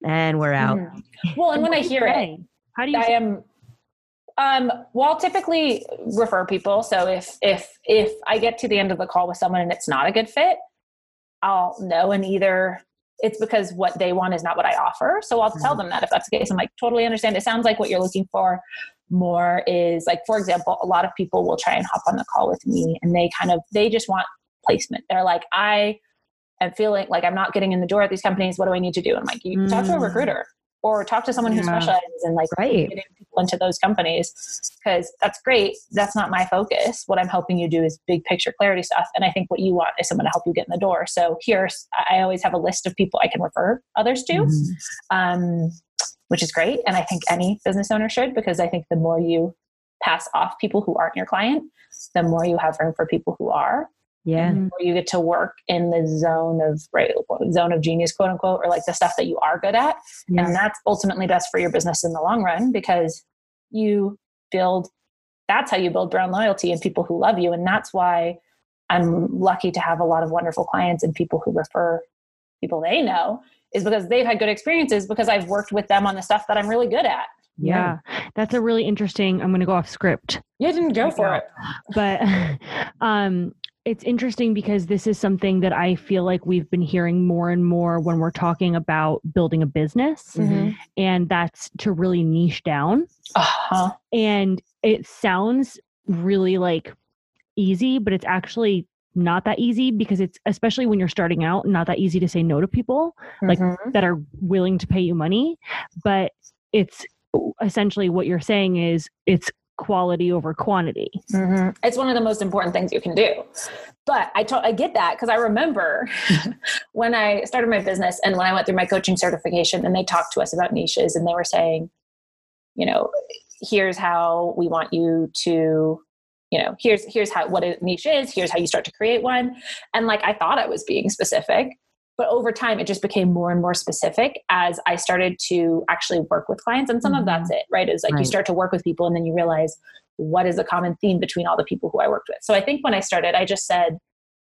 and we're out. Mhm. Well, and when I hear it, how do you? I am um well I'll typically refer people. So if if if I get to the end of the call with someone and it's not a good fit, I'll know and either it's because what they want is not what I offer. So I'll tell them that if that's the case. I'm like, totally understand. It sounds like what you're looking for more is like, for example, a lot of people will try and hop on the call with me and they kind of they just want placement. They're like, I am feeling like I'm not getting in the door at these companies. What do I need to do? And I'm like, you talk to a Mm. recruiter or talk to someone who Yeah. specializes in like Right. getting people into those companies because that's great. That's not my focus. What I'm helping you do is big picture clarity stuff. And I think what you want is someone to help you get in the door. So here's, I always have a list of people I can refer others to, Mhm. um, which is great. And I think any business owner should because I think the more you pass off people who aren't your client, the more you have room for people who are Yeah. Mhm. where you get to work in the zone of right zone of genius quote unquote or like the stuff that you are good at Yeah. and that's ultimately best for your business in the long run because you build that's how you build brand loyalty and people who love you and that's why i'm lucky to have a lot of wonderful clients and people who refer people they know is because they've had good experiences because i've worked with them on the stuff that i'm really good at yeah. That's a really interesting. I'm going to go off script. you didn't go for it but um it's interesting because this is something that I feel like we've been hearing more and more when we're talking about building a business Mhm. and that's to really niche down uh-huh. and it sounds really like easy but it's actually not that easy because it's especially when you're starting out not that easy to say no to people Like, Mhm. that are willing to pay you money but it's essentially what you're saying is it's quality over quantity Mhm. It's one of the most important things you can do. But I, I get that because I remember when I started my business and when I went through my coaching certification and they talked to us about niches and they were saying, you know, here's how we want you to, you know, here's here's how what a niche is, here's how you start to create one. And like I thought I was being specific, but over time it just became more and more specific as I started to actually work with clients. And some of that's mm-hmm. it, right? Is like you start to work with people and then you realize what is the common theme between all the people who I worked with. So I think when I started, I just said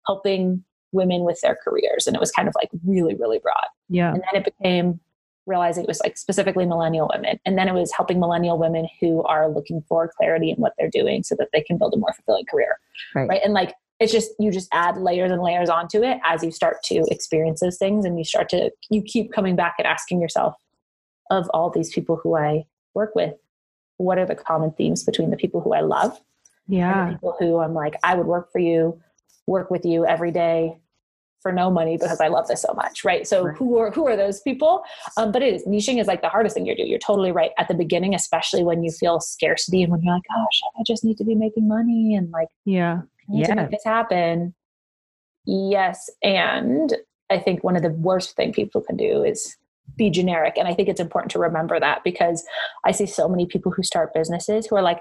helping women with their careers. And it was kind of like really, really broad. yeah And then it became realizing it was like specifically millennial women. And then it was helping millennial women who are looking for clarity in what they're doing so that they can build a more fulfilling career. Right. Right. And like it's just you just add layers and layers onto it as you start to experience those things and you start to you keep coming back and asking yourself of all these people who I work with, what are the common themes between the people who I love and yeah the people who I'm like, I would work for you, work with you every day for no money because I love this so much, right? So Right. who are who are those people? Um, but it is niching is like the hardest thing you do. You're totally right at the beginning, especially when you feel scarcity and when you're like, gosh, I just need to be making money and like yeah Need to make this happen. yes. And I think one of the worst thing people can do is be generic. And I think it's important to remember that because I see so many people who start businesses who are like,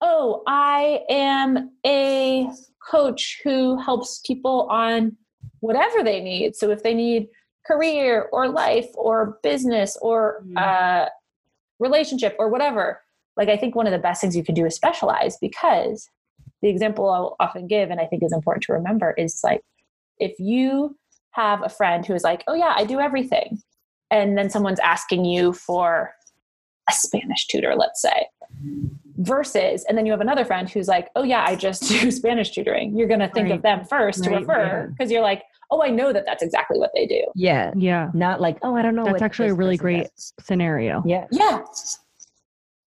oh, I am a coach who helps people on whatever they need. So if they need career or life or business or mm. uh, relationship or whatever, like I think one of the best things you can do is specialize because the example I'll often give and I think is important to remember is like if you have a friend who is like, oh yeah, I do everything. And then someone's asking you for a Spanish tutor, let's say, versus, and then you have another friend who's like, oh yeah, I just do Spanish tutoring. You're going to think right. of them first right, to refer because you're like, oh, I know that that's exactly what they do. Yeah. Yeah. Not like, oh, I don't know. That's actually a really great does. scenario. Yeah. Yeah.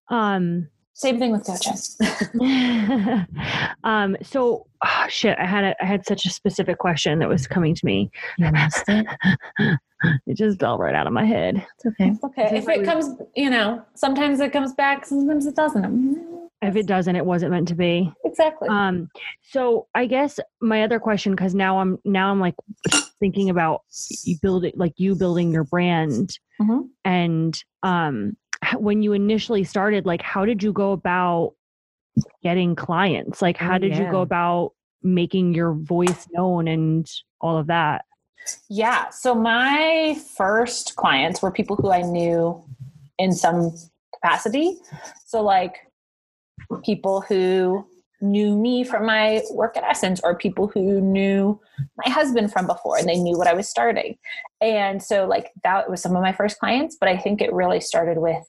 Um, same thing with coaching. um, so oh, shit, I had a, I had such a specific question that was coming to me. it. it just fell right out of my head. It's okay. It's okay. If it comes, you know, sometimes it comes back, sometimes it doesn't. If it doesn't, it wasn't meant to be. Exactly. Um, so I guess my other question, because now I'm now I'm like thinking about you build it like you building your brand mm-hmm. and um when you initially started like how did you go about getting clients like oh, how oh, did yeah. you go about making your voice known and all of that yeah so my first clients were people who i knew in some capacity so like people who knew me from my work at Essence or people who knew my husband from before and they knew what I was starting. And so like that was some of my first clients, but I think it really started with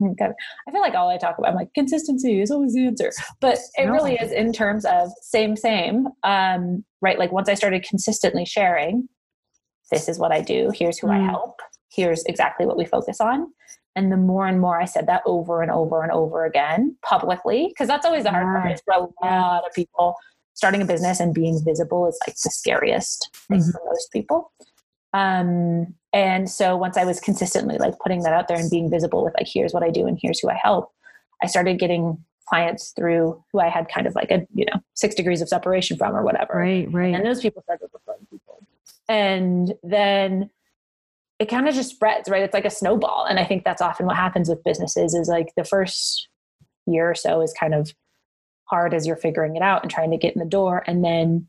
I feel like all I talk about, I'm like, consistency is always the answer. But it no. really is in terms of same, same. Um, right. Like once I started consistently sharing, this is what I do, here's who mm. I help, here's exactly what we focus on. And the more and more I said that over and over and over again publicly, because that's always the hard part is for a lot of people starting a business and being visible is like the scariest thing mm-hmm. for most people. Um, and so once I was consistently like putting that out there and being visible with like, here's what I do and here's who I help, I started getting clients through who I had kind of like a, you know, six degrees of separation from or whatever. Right, right. And those people started referring people. And then it kind of just spreads, right? It's like a snowball. And I think that's often what happens with businesses is like the first year or so is kind of hard as you're figuring it out and trying to get in the door. And then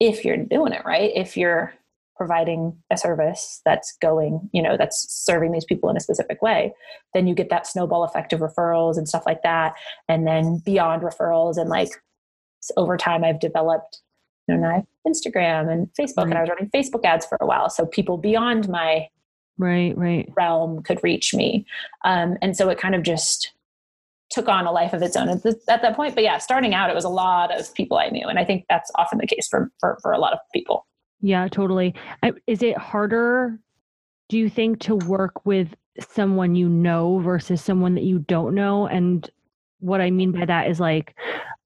if you're doing it right, if you're providing a service that's going, you know, that's serving these people in a specific way, then you get that snowball effect of referrals and stuff like that. And then beyond referrals and like over time I've developed you know, have Instagram and Facebook, right. and I was running Facebook ads for a while. So people beyond my right right realm could reach me um, and so it kind of just took on a life of its own at, the, at, that point but yeah starting out it was a lot of people i knew and i think that's often the case for for, for a lot of people yeah totally is it harder do you think to work with someone you know versus someone that you don't know and what i mean by that is like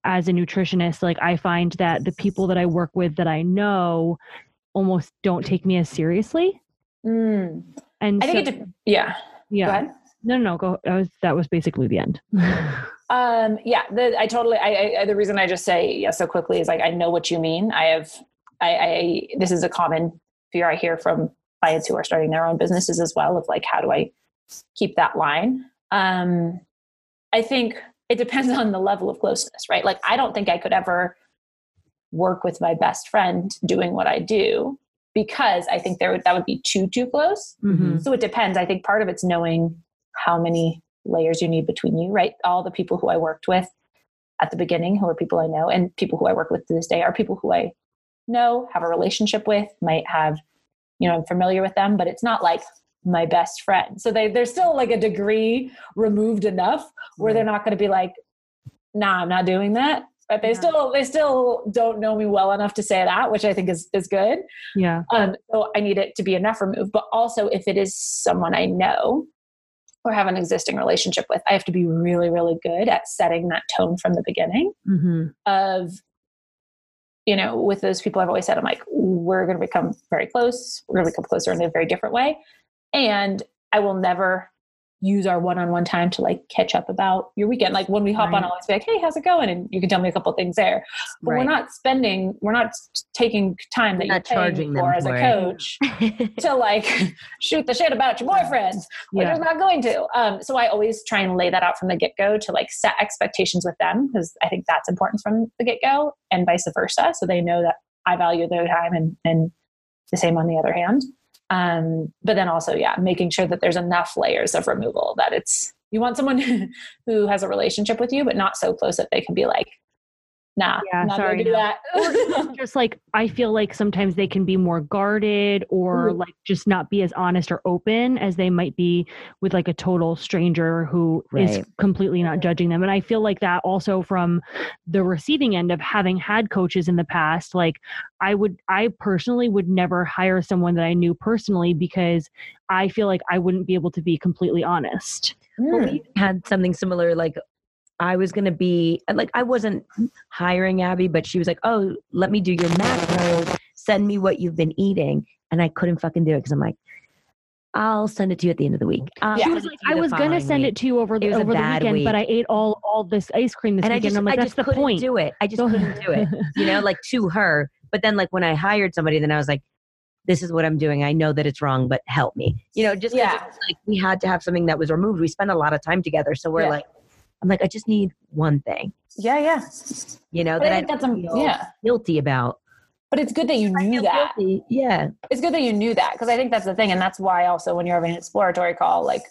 as a nutritionist like i find that the people that i work with that i know almost don't take me as seriously Mm. And I think so, it, de- yeah. Yeah. No, no, no, go. That was, that was basically the end. um, yeah, the, I totally, I, I, the reason I just say yes so quickly is like, I know what you mean. I have, I, I, this is a common fear I hear from clients who are starting their own businesses as well of like, how do I keep that line? Um, I think it depends on the level of closeness, right? Like, I don't think I could ever work with my best friend doing what I do because I think there would, that would be too too close. Mm-hmm. So it depends. I think part of it's knowing how many layers you need between you, right? All the people who I worked with at the beginning, who are people I know, and people who I work with to this day, are people who I know, have a relationship with, might have, you know, I'm familiar with them, but it's not like my best friend. So they they're still like a degree removed enough where they're not going to be like, nah, I'm not doing that but they yeah. still they still don't know me well enough to say that which i think is is good yeah um so i need it to be enough removed, but also if it is someone i know or have an existing relationship with i have to be really really good at setting that tone from the beginning mm-hmm. of you know with those people i've always said i'm like we're going to become very close. We're going to become closer in a very different way. And i will never use our one-on-one time to like catch up about your weekend. Like when we hop Right. on, I'll always be like, "Hey, how's it going?" And you can tell me a couple things there. But we're not spending, we're not taking time that You're not charging for as for a coach to like shoot the shit about your boyfriend, which Yeah. is not going to. Um, so I always try and lay that out from the get go to like set expectations with them because I think that's important from the get go, and vice versa, so they know that I value their time and and the same on the other hand. Um, but then also, yeah, making sure that there's enough layers of removal that it's you want someone who has a relationship with you, but not so close that they can be like, nah, Yeah, not sorry, gonna do no. that. just like I feel like sometimes they can be more guarded or like just not be as honest or open as they might be with like a total stranger who is Right. completely not judging them. And I feel like that also from the receiving end of having had coaches in the past, like I would I personally would never hire someone that I knew personally because I feel like I wouldn't be able to be completely honest. Well, Mm. we had something similar. Like I was gonna be uh, like I wasn't hiring Abby, but she was like, "Oh, let me do your macros. Send me what you've been eating," and I couldn't fucking do it because I'm like, "I'll send it to you at the end of the week." I'll Yeah. Um, she was like, I was gonna send week." it to you over It the was a over the bad weekend, but I ate all all this ice cream this and I weekend. just, I'm like, I that's just the couldn't point. do it. I just couldn't do it. You know, like to her. But then, like when I hired somebody, then I was like, "This is what I'm doing. I know that it's wrong, but help me." You know, just Yeah. like we had to have something that was removed. We spent a lot of time together, so we're Yeah. like, "I'm like, I just need one thing." yeah, yeah. You know, But that I don't that's a, yeah. guilty about. But it's good that you knew that. guilty. Yeah. It's good that you knew that because I think that's the thing, and that's why also when you're having an exploratory call, like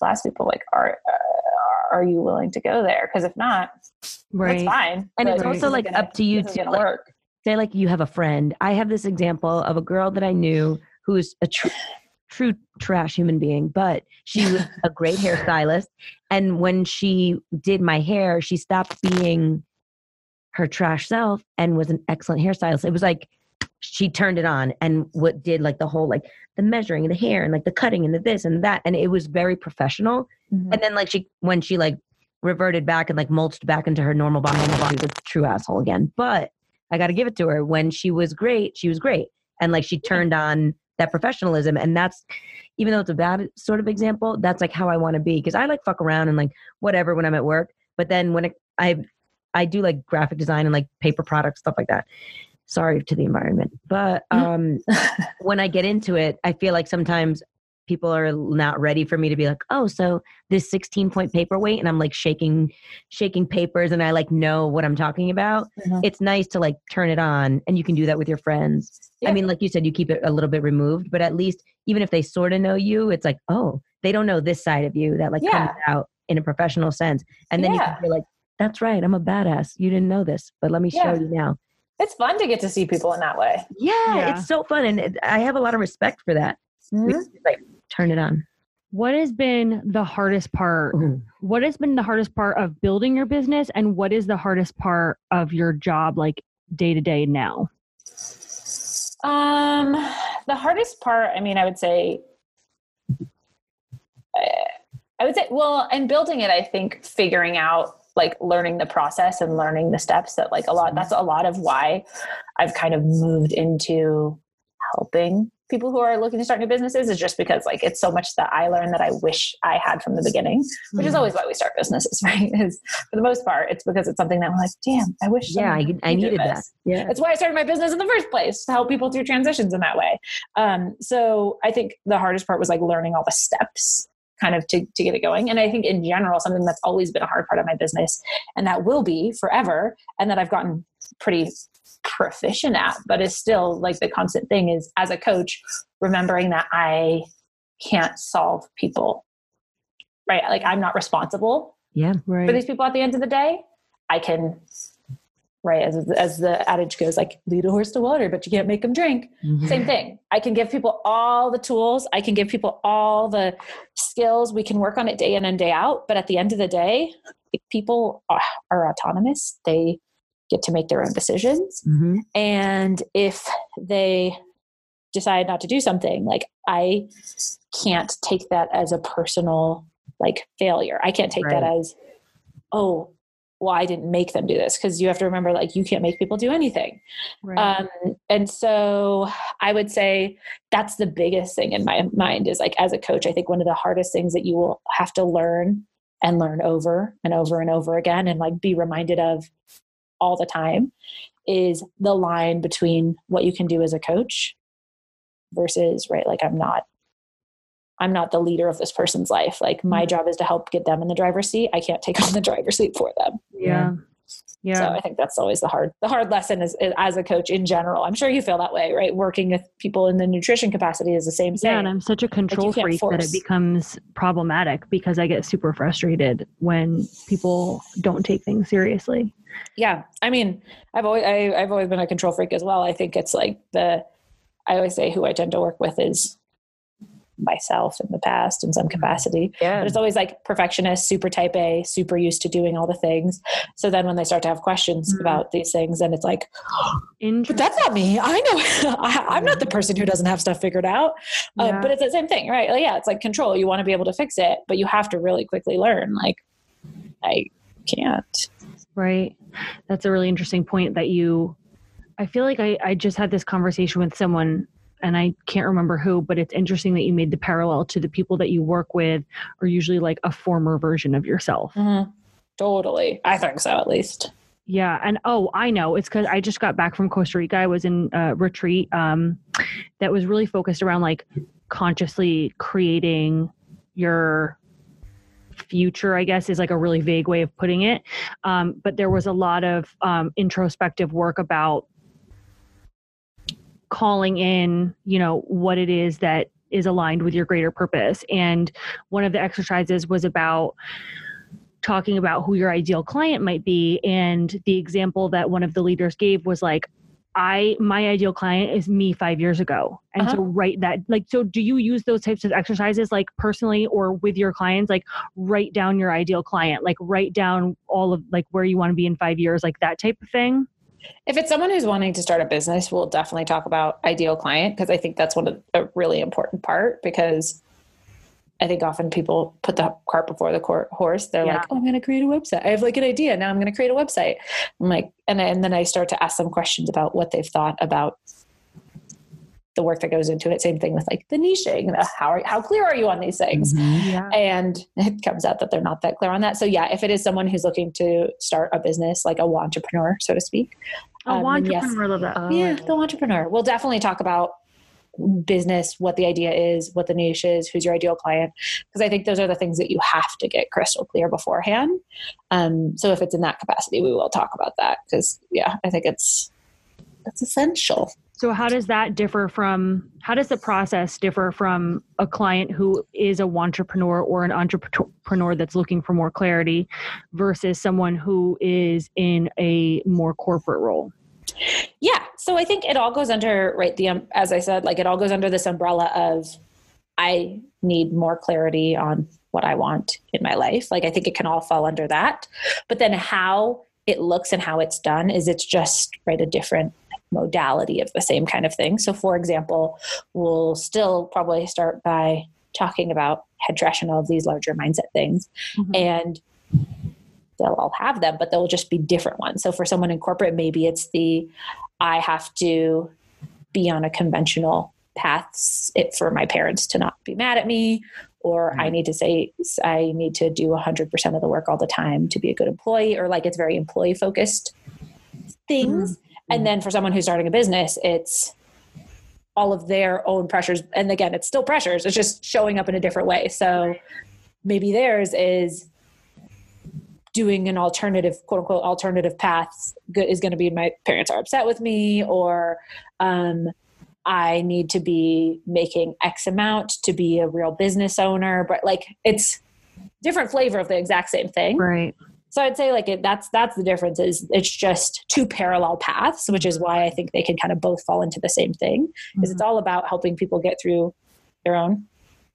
last people like are uh, are you willing to go there? Because if not, that's Right. fine. And it's also, like, gonna- up to you to, like, work. say like you have a friend i have this example of a girl that i knew who's a tr- true trash human being but she was a great hairstylist and when she did my hair she stopped being her trash self and was an excellent hairstylist it was like she turned it on and what did like the whole like the measuring and the hair and like the cutting and the this and that and it was very professional Mhm. and then like she when she like reverted back and like mulched back into her normal body, she was a true asshole again. But I got to give it to her. When she was great, she was great, and like she turned on that professionalism, and that's even though it's a bad sort of example, that's like how I want to be because I like fuck around and like whatever when I'm at work, but then when it, I I do like graphic design and like paper products stuff like that. Sorry to the environment, but um, when I get into it, I feel like sometimes people are not ready for me to be like, oh, so this 16 point paperweight, and I'm like shaking, shaking papers, and I like know what I'm talking about. Mhm. It's nice to like turn it on, and you can do that with your friends. Yeah. I mean, like you said, you keep it a little bit removed, but at least even if they sort of know you, it's like, oh, they don't know this side of you that like Yeah. comes out in a professional sense, and then you Yeah. can feel like, that's right, I'm a badass. You didn't know this, but let me Yeah. show you now. It's fun to get to see people in that way. Yeah, Yeah. it's so fun, and it, I have a lot of respect for that. We just, like turn it on. What has been the hardest part? Ooh. What has been the hardest part of building your business and what is the hardest part of your job like day to day now? Um, the hardest part, I mean, I would say, uh, I would say, well, and building it, I think figuring out like learning the process and learning the steps that like a lot, that's a lot of why I've kind of moved into helping people who are looking to start new businesses is just because like it's so much that I learned that I wish I had from the beginning, which is Mhm. always why we start businesses, right? Is for the most part, it's because it's something that I'm like, damn, I wish. Yeah, I, I needed that. Yeah. That's why I started my business in the first place to help people through transitions in that way. Um, so I think the hardest part was like learning all the steps kind of to, to get it going. And I think in general, something that's always been a hard part of my business and that will be forever and that I've gotten pretty proficient at, but is still like the constant thing is as a coach, remembering that I can't solve people, right? Like I'm not responsible Yeah. Right. for these people at the end of the day, I can, right, as, as the adage goes, like lead a horse to water, but you can't make them drink. Mhm. Same thing. I can give people all the tools, I can give people all the skills. We can work on it day in and day out. But at the end of the day, people are, are autonomous, they get to make their own decisions. Mhm. And if they decide not to do something, like I can't take that as a personal like failure. I can't take that as, oh, well, I didn't make them do this because you have to remember, like, you can't make people do anything. Right. Um, and so I would say that's the biggest thing in my mind is like, as a coach, I think one of the hardest things that you will have to learn and learn over and over and over again and like be reminded of all the time is the line between what you can do as a coach versus, right, like, I'm not I'm not the leader of this person's life. Like my mm-hmm. job is to help get them in the driver's seat. I can't take on the driver's seat for them. yeah. Yeah. So I think that's always the hard the hard lesson is, is as a coach in general. I'm sure you feel that way, right? Working with people in the nutrition capacity is the same thing. Yeah, and I'm such a control can't freak that it becomes problematic because I get super frustrated when people don't take things seriously. yeah. I mean, I've always I, I've always been a control freak as well. I think it's like the I always say who I tend to work with is myself in the past in some capacity. Yeah. But it's always like perfectionist, super type A, super used to doing all the things. So then when they start to have questions Mhm. about these things, and it's like, but that's not me. I know I, I'm not the person who doesn't have stuff figured out. Uh, Yeah. but it's the same thing, right? Like, yeah, it's like control. You want to be able to fix it, but you have to really quickly learn. Like, I can't. Right. That's a really interesting point that you I feel like I, I just had this conversation with someone and I can't remember who, but it's interesting that you made the parallel to the people that you work with are usually like a former version of yourself. Totally. I think so, at least. Yeah, and oh, I know. It's because I just got back from Costa Rica. I was in a retreat um, that was really focused around like consciously creating your future. I guess is like a really vague way of putting it. Um, but there was a lot of um, introspective work about calling in, you know, what it is that is aligned with your greater purpose. And one of the exercises was about talking about who your ideal client might be. And the example that one of the leaders gave was like i my ideal client is me five years ago. And so uh-huh. write that like so do you use those types of exercises like personally or with your clients? Like write down your ideal client like write down all of like where you want to be in five years like that type of thing If it's someone who's wanting to start a business, we'll definitely talk about ideal client because I think that's one of a really important part because I think often people put the cart before the cor- horse. They're Yeah. like, "Oh, I'm going to create a website. I have like an idea. Now I'm going to create a website." I'm like, and, and then I start to ask them questions about what they've thought about the work that goes into it. Same thing with like the niching. the How are, how clear are you on these things? yeah and it comes out that they're not that clear on that. So yeah, if it is someone who's looking to start a business, like a entrepreneur, so to speak. oh um, then yes. entrepreneur love that Oh, yeah, the entrepreneur. We'll definitely talk about business, what the idea is, what the niche is, who's your ideal client, because I think those are the things that you have to get crystal clear beforehand. Um, so if it's in that capacity, we will talk about that because yeah, I think it's that's essential. So how does that differ from how does the process differ from a client who is a entrepreneur or an entrepreneur that's looking for more clarity versus someone who is in a more corporate role? Yeah. So I think it all goes under, right, the, um, as I said, like it all goes under this umbrella of I need more clarity on what I want in my life. Like I think it can all fall under that. But then how it looks and how it's done is it's just, right, a different modality of the same kind of thing. So for example, we'll still probably start by talking about head trash and all of these larger mindset things. Mhm. And they'll all have them, but they'll just be different ones. So for someone in corporate, maybe it's the I have to be on a conventional path it, for my parents to not be mad at me, or I need to say I need to do 100% of the work all the time to be a good employee, or like it's very employee focused things. And then for someone who's starting a business, it's all of their own pressures. And again, it's still pressures, it's just showing up in a different way. So maybe theirs is doing an alternative quote unquote alternative path go- is going to be my parents are upset with me or um, i need to be making x amount to be a real business owner but like it's different flavor of the exact same thing Right. So i'd say like it, that's that's the difference is it's just two parallel paths which is why i think they can kind of both fall into the same thing is it's all about helping people get through their own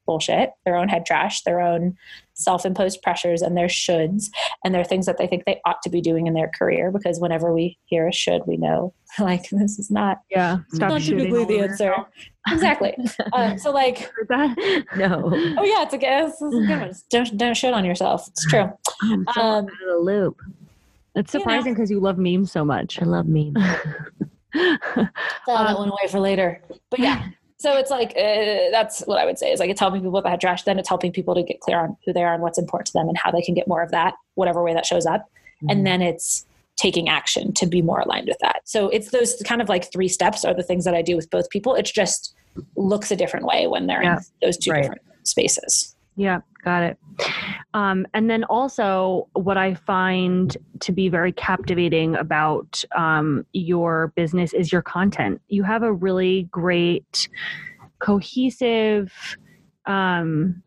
bullshit their own head trash their own self-imposed pressures and their shoulds and there are things that they think they ought to be doing in their career because whenever we hear a should we know like this is not Yeah. Stop not typically the answer. exactly. Um, so like No. oh yeah it's a, this is a good one. Don't, don't shit on yourself. It's true I'm so Um, out of the loop. It's surprising because you love memes so much. I love memes. File that Um, one away for later. But yeah. So it's like uh, that's what I would say is like it's helping people with that trash. Then it's helping people to get clear on who they are and what's important to them and how they can get more of that, whatever way that shows up. Mm-hmm. And then it's taking action to be more aligned with that. So it's those kind of like three steps are the things that I do with both people. It just looks a different way when they're Yeah. in those two Right. different spaces. Yeah, got it. Um, and then also, what I find to be very captivating about um, your business is your content. You have a really great, cohesive, um,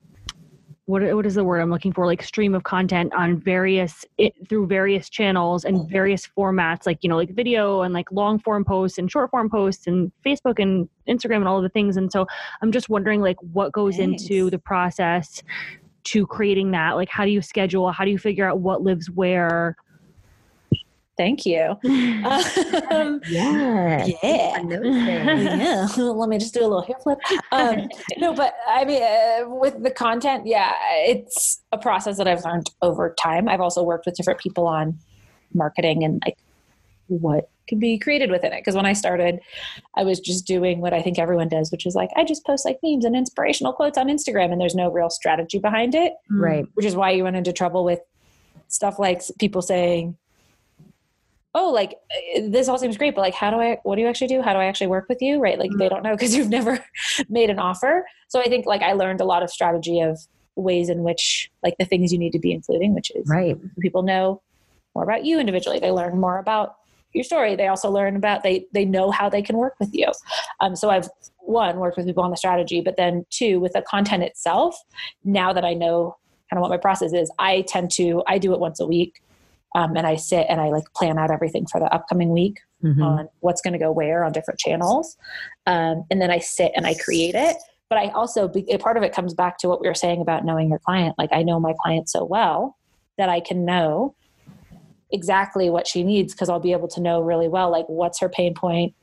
what what is the word I'm looking for? Like stream of content on various it, through various channels and various formats, like you know, like video and like long form posts and short form posts and Facebook and Instagram and all of the things. And so I'm just wondering, like, what goes Thanks. into the process to creating that? Like, how do you schedule? How do you figure out what lives where? Thank you. Um, yeah. yeah. On those things. yeah. Let me just do a little hair flip. Um, no, but I mean, uh, with the content, yeah, it's a process that I've learned over time. I've also worked with different people on marketing and like what could be created within it. Because when I started, I was just doing what I think everyone does, which is like, I just post like memes and inspirational quotes on Instagram, and there's no real strategy behind it, Right. which is why you run into trouble with stuff like people saying, oh like uh, this all seems great but like how do i what do you actually do? How do i actually work with you? Right? Like they don't know because you've never made an offer. So i think like i learned a lot of strategy of ways in which like the things you need to be including which is Right. people know more about you individually. They learn more about your story. They also learn about they they know how they can work with you. Um, so i've one worked with people on the strategy but then two with the content itself now that i know kind of what my process is i tend to i do it once a week um, and i sit and i like plan out everything for the upcoming week Mhm. on what's going to go where on different channels. Um, and then i sit and i create it. But i also be- a part of it comes back to what we were saying about knowing your client. Like i know my client so well that i can know exactly what she needs because i'll be able to know really well like what's her pain point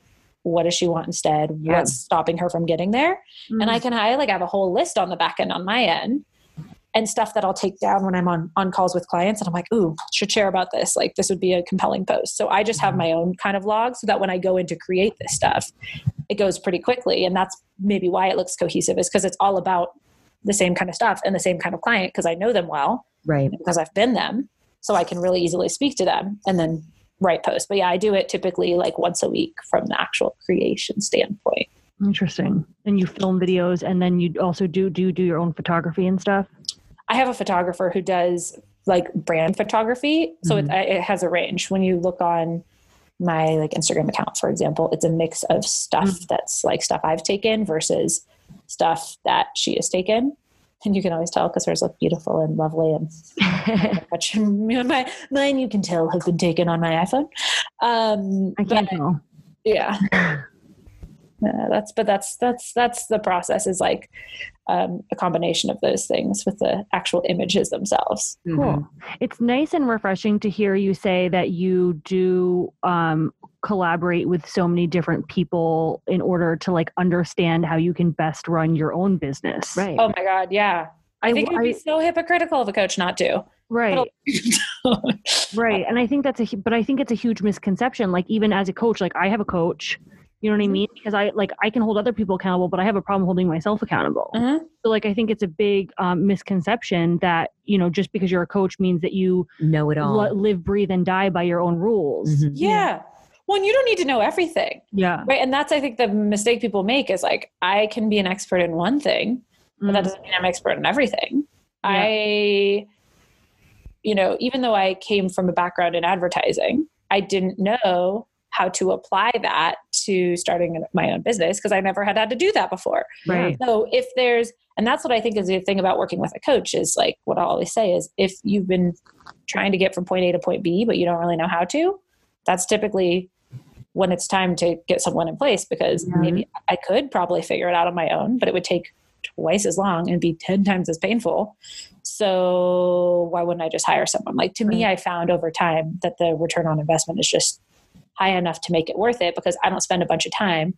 what does she want instead Yeah. what's stopping her from getting there and Mm. i can i like have a whole list on the back end on my end and stuff that i'll take down when i'm on on calls with clients and i'm like ooh should share about this like this would be a compelling post so i just have my own kind of log so that when i go in to create this stuff it goes pretty quickly and that's maybe why it looks cohesive is because it's all about the same kind of stuff and the same kind of client because i know them well Right. because I've been them. So I can really easily speak to them and then write posts. But yeah, I do it typically like once a week from the actual creation standpoint. Interesting. And you film videos, and then you also do do do your own photography and stuff. I have a photographer who does like brand photography. So it, mm-hmm. it has a range. When you look on my like Instagram account, for example, it's a mix of stuff mm-hmm. that's like stuff I've taken versus stuff that she has taken. And you can always tell because hers look beautiful and lovely and much my mine you can tell have been taken on my iPhone. Um, I can't but- tell. yeah. Yeah, that's but that's that's that's the process is like um, a combination of those things with the actual images themselves. Mhm. Cool. It's nice and refreshing to hear you say that you do um, collaborate with so many different people in order to like understand how you can best run your own business. Right. Oh my god, yeah. I think it would I- be so hypocritical of a coach not to. Right. Right. And I think that's a, but I think it's a huge misconception. Like, even as a coach, like I have a coach, you know what I Mhm. mean? Because I, like, I can hold other people accountable, but I have a problem holding myself accountable. Mhm. So, like, I think it's a big um, misconception that, you know, just because you're a coach means that you Know it all. li- live, breathe, and die by your own rules. Mhm. Yeah. Well, and you don't need to know everything, Yeah. right? And that's I think the mistake people make is like I can be an expert in one thing, but that Mm. doesn't mean I'm expert in everything. Yeah. I, you know, even though I came from a background in advertising, I didn't know how to apply that to starting my own business because I never had had to do that before. Right. So if there's, and that's what I think is the thing about working with a coach is like what I always say is if you've been trying to get from point A to point B, but you don't really know how to, that's typically when it's time to get someone in place because Mhm. maybe I could probably figure it out on my own, but it would take twice as long and be 10 times as painful. So why wouldn't I just hire someone? Like to me, I found over time that the return on investment is just high enough to make it worth it because I don't spend a bunch of time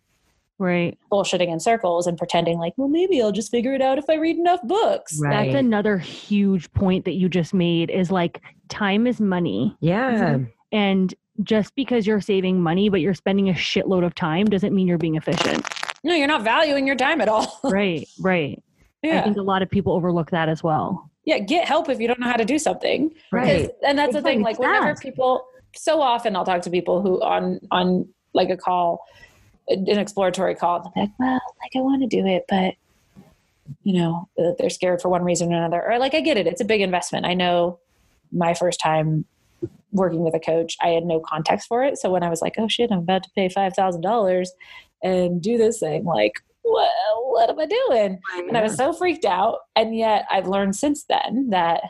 Right. bullshitting in circles and pretending like, well, maybe I'll just figure it out if I read enough books. Right. That's another huge point that you just made is like time is money. Yeah. And just because you're saving money, but you're spending a shitload of time doesn't mean you're being efficient. No, you're not valuing your time at all. right, right. yeah. I think a lot of people overlook that as well. yeah, get help if you don't know how to do something. Right. Because- And that's the thing. Like whenever people, so often I'll talk to people who on on like a call, an exploratory call. They're like, well, like I want to do it, but you know, uh, they're scared for one reason or another. Or like I get it, it's a big investment. I know my first time working with a coach, I had no context for it. So when I was like, oh shit, I'm about to pay five thousand dollars and do this thing, like, well, what am I doing? And I was so freaked out. And yet I've learned since then that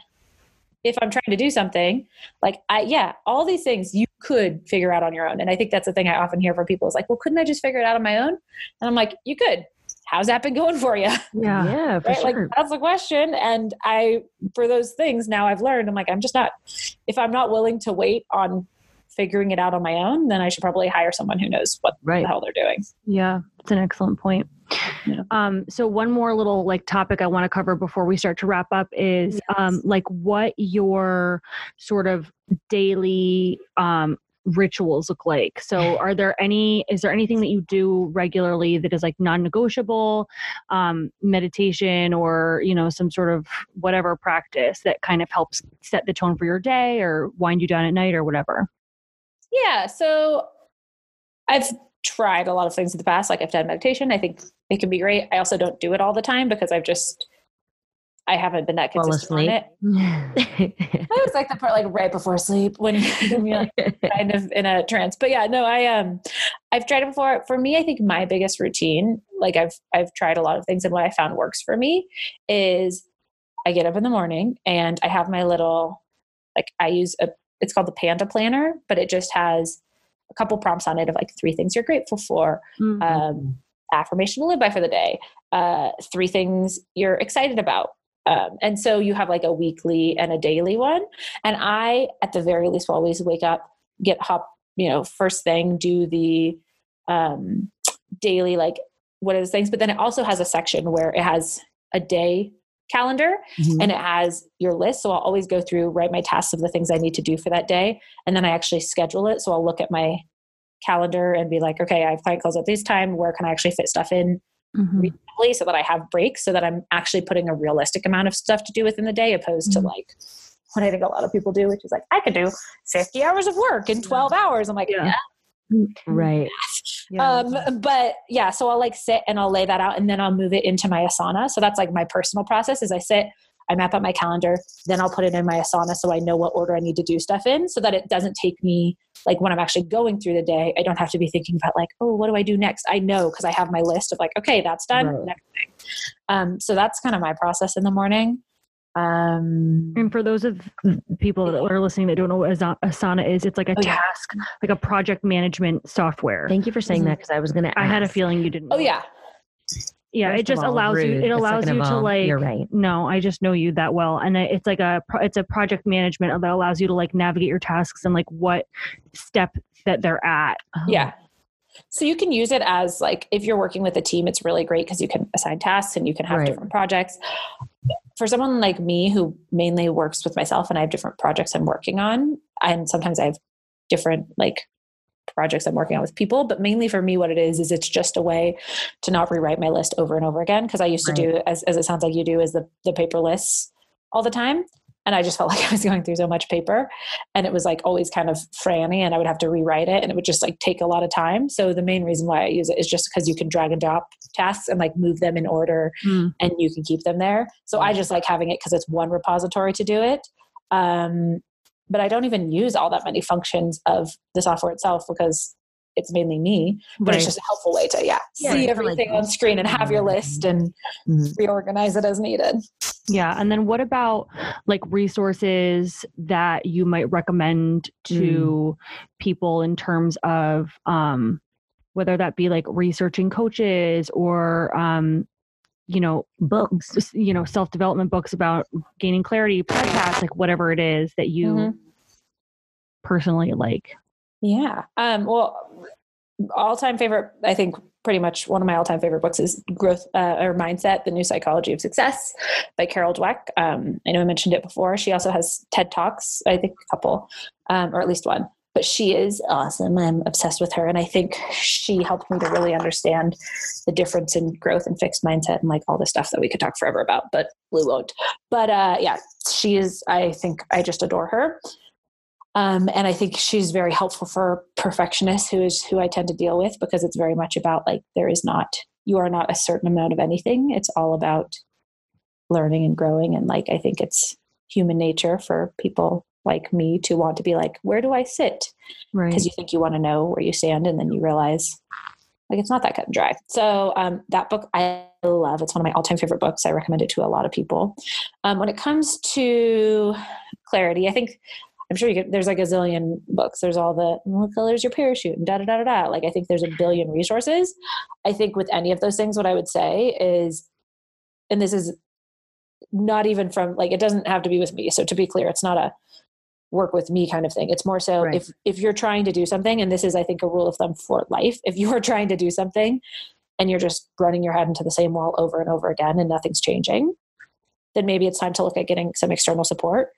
if I'm trying to do something, like I yeah, all these things you could figure out on your own. And I think that's the thing I often hear from people is like, well, couldn't I just figure it out on my own? And I'm like, you could. How's that been going for you? Yeah. yeah, for Right? sure. Like that's the question. And I for those things now I've learned, I'm like, I'm just not if I'm not willing to wait on figuring it out on my own, then I should probably hire someone who knows what right. the hell they're doing. Yeah, it's an excellent point. Yeah. Um, so one more little like topic I want to cover before we start to wrap up is um, like what your sort of daily um, rituals look like. So are there any? Is there anything that you do regularly that is like non-negotiable, um, meditation or you know some sort of whatever practice that kind of helps set the tone for your day or wind you down at night or whatever? Yeah. So I've tried a lot of things in the past. Like I've done meditation. I think it can be great. I also don't do it all the time because I've just I haven't been that consistent on it. I was like the part like right before sleep when you're like, kind of in a trance. But yeah, no, I um I've tried it before. For me, I think my biggest routine, like I've I've tried a lot of things and what I found works for me is I get up in the morning and I have my little like I use a it's called the Panda Planner, but it just has a couple prompts on it of like three things you're grateful for, Mm. um, affirmation to live by for the day, uh, three things you're excited about. Um, and so you have like a weekly and a daily one. And I, at the very least, will always wake up, get hop, you know, first thing, do the um, daily, like what are the things. But then it also has a section where it has a day calendar Mhm. and it has your list. So I'll always go through, write my tasks of the things I need to do for that day. And then I actually schedule it. So I'll look at my calendar and be like, okay, I have client calls at this time. Where can I actually fit stuff in Mhm. reasonably so that I have breaks so that I'm actually putting a realistic amount of stuff to do within the day opposed Mhm. to like what I think a lot of people do, which is like, I could do 50 hours of work in 12 hours. I'm like, Yeah. yeah. right. Yeah. Um, but yeah, so I'll like sit and I'll lay that out and then I'll move it into my Asana. So that's like my personal process is I sit, I map out my calendar, then I'll put it in my Asana so I know what order I need to do stuff in so that it doesn't take me like when I'm actually going through the day, I don't have to be thinking about like, oh, what do I do next? I know because I have my list of like, okay, that's done. Right. Next thing. Um, so that's kind of my process in the morning. Um, And for those of people that are listening that don't know what Asana is, it's like a Oh, yeah. task, like a project management software. Thank you for saying Mhm. that because I was going to. I had a feeling you didn't. oh know. yeah. yeah. First It just all, allows you. It allows you of to all, like. You're right. No, I just know you that well, and it's like a. It's a project management that allows you to like navigate your tasks and like what step that they're at. Oh, Yeah. So you can use it as like if you're working with a team, it's really great because you can assign tasks and you can have Right. different projects. For someone like me who mainly works with myself and I have different projects I'm working on, and sometimes I have different like projects I'm working on with people, but mainly for me, what it is is it's just a way to not rewrite my list over and over again because I used to do as as it sounds like you do is the the paper lists all the time. And I just felt like I was going through so much paper and it was like always kind of franny and I would have to rewrite it and it would just like take a lot of time. So the main reason why I use it is just because you can drag and drop tasks and like move them in order Mm. and you can keep them there. So I just like having it because it's one repository to do it. Um, but I don't even use all that many functions of the software itself because it's mainly me. But Right. it's just a helpful way to yeah, Yeah, see it's like- everything on screen and have your list and Mhm. reorganize it as needed. Yeah. And then what about like resources that you might recommend to people in terms of um, whether that be like researching coaches or, um, you know, Books. you know, self development books about gaining clarity, podcasts, like whatever it is that you Mhm. personally like. Yeah. Um, well, all time favorite, I think pretty much one of my all time favorite books is Growth uh, or Mindset, The New Psychology of Success by Carol Dweck. Um, I know I mentioned it before. She also has TED Talks, I think a couple, um, or at least one. but she is awesome. I'm obsessed with her. And I think she helped me to really understand the difference in growth and fixed mindset and like all the stuff that we could talk forever about, but we won't. But uh, yeah, she is, I think I just adore her. Um, and I think she's very helpful for perfectionists, who is who I tend to deal with, because it's very much about like there is not you are not a certain amount of anything. It's all about learning and growing, and like I think it's human nature for people like me to want to be like, where do I sit? Right. Because you think you want to know where you stand, and then you realize like it's not that cut and dry. So um, that book I love. It's one of my all-time favorite books. I recommend it to a lot of people. Um, when it comes to clarity, I think I'm sure you get there's like a zillion books. There's all the what color is your parachute and da da da da da. Like I think there's a billion resources. I think with any of those things, what I would say is, and this is not even from like it doesn't have to be with me. So to be clear, it's not a work with me kind of thing. It's more so Right. if if you're trying to do something, and this is I think a rule of thumb for life. If you are trying to do something and you're just running your head into the same wall over and over again and nothing's changing, then maybe it's time to look at getting some external support.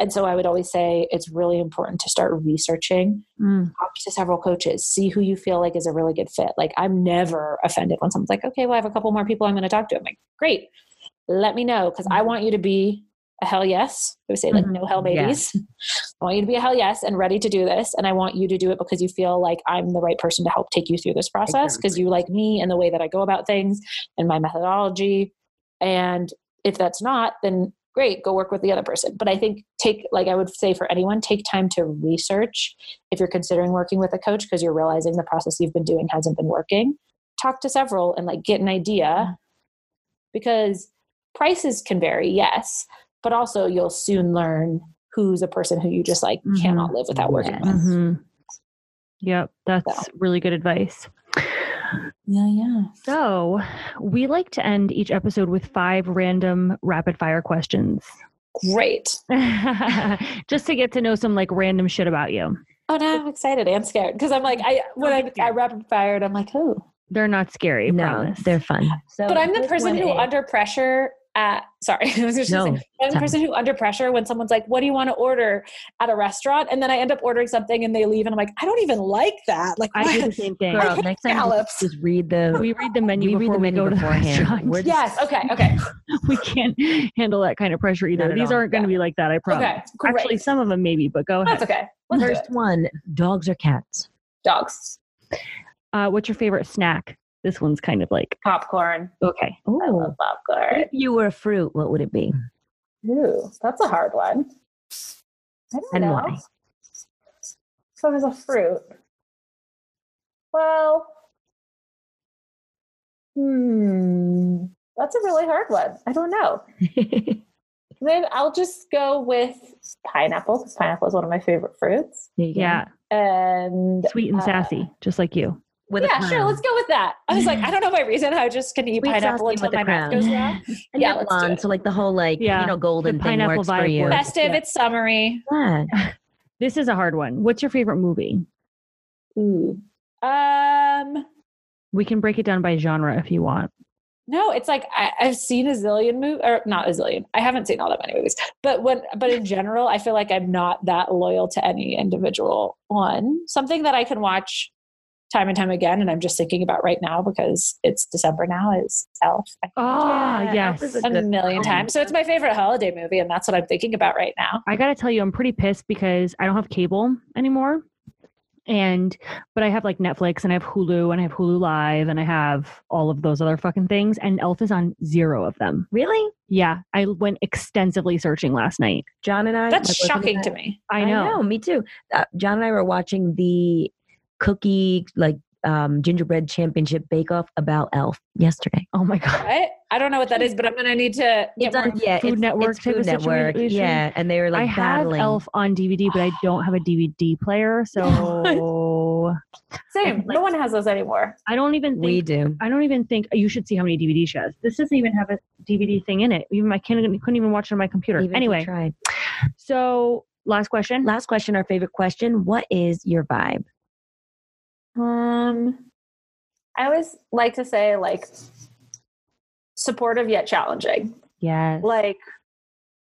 And so I would always say it's really important to start researching, Mm. talk to several coaches, see who you feel like is a really good fit. Like I'm never offended when someone's like, okay, well, I have a couple more people I'm going to talk to. I'm like, great, let me know because I want you to be a hell yes. I would say like Mhm. no hell Yeah. babies. I want you to be a hell yes and ready to do this. And I want you to do it because you feel like I'm the right person to help take you through this process because Exactly. you like me and the way that I go about things and my methodology. And if that's not, then great, go work with the other person. But I think take, like I would say for anyone, take time to research if you're considering working with a coach because you're realizing the process you've been doing hasn't been working. Talk to several and like get an idea because prices can vary, yes, but also you'll soon learn who's a person who you just like Mhm. cannot live without working with. hmm Yep, that's really good advice. Yeah, yeah. So, we like to end each episode with five random rapid fire questions. Great. Just to get to know some like random shit about you. Oh, no, I'm excited and scared because I'm like, I when I, I rapid fired, I'm like, oh. They're not scary. No, promise. they're fun. So But I'm the person one who, is- under pressure, at sorry, I was just No, gonna say, I'm the person who, under pressure, when someone's like, "What do you want to order at a restaurant?" and then I end up ordering something, and they leave, and I'm like, I don't even like that. Like, I do the same thing. Girl, next time scallops. just, just read the We read the menu we read before the we menu go to the beforehand. restaurant. Just- yes. Okay. Okay. we can't handle that kind of pressure either. These all. aren't going to be like that. I promise. Okay. Great. Actually, some of them maybe, but go ahead. That's okay. Let's first it. one. Dogs or cats? Dogs, Uh, what's your favorite snack? This one's kind of like popcorn. okay. I love popcorn. If you were a fruit, what would it be? Ooh, that's a hard one. I don't And know. why? So as a fruit. Well, hmm, that's a really hard one. I don't know. Maybe I'll just go with pineapple because pineapple is one of my favorite fruits. There you go. Yeah, And sweet and uh, sassy, just like you. With a yeah, sure. Let's go with that. I was like, I don't know my reason. I just can eat Sweet pineapple until with a my mouth goes dry. And Yeah, let's do blonde, it. so like the whole like Yeah, you know golden the thing pineapple works for vibe you. Festive. Yeah. It's summery. Yeah. This is a hard one. What's your favorite movie? Ooh. Um. We can break it down by genre if you want. No, it's like I, I've seen a zillion movies, or not a zillion. I haven't seen all that many movies, but when, but in general, I feel like I'm not that loyal to any individual one. Something that I can watch time and time again, and I'm just thinking about right now because it's December now is Elf. Oh, Yeah, yes. Elf is a million million one. times. So it's my favorite holiday movie, and that's what I'm thinking about right now. I gotta tell you, I'm pretty pissed because I don't have cable anymore. And but I have like Netflix and I have Hulu and I have Hulu Live and I have all of those other fucking things. And Elf is on zero of them. Really? Yeah. I went extensively searching last night. John and I. That's my boyfriend and shocking I- to me. I know. Me too. Uh, John and I were watching the cookie like um, gingerbread championship bake off about Elf yesterday. Oh my god. What? I don't know what that is, but I'm gonna need to get It's on, yeah, Food it's, Network it's Food Network. situation? Yeah, and they were like I have battling. Elf on DVD, but I don't have a DVD player, so Same. No one has those anymore. I don't even think We do. I don't even think you should see how many DVD she has. This doesn't even have a DVD thing in it. Even my kid couldn't even watch it on my computer. Even anyway, tried. so last question. Last question, our favorite question. What is your vibe? Um, I always like to say like supportive yet challenging. Yes. Like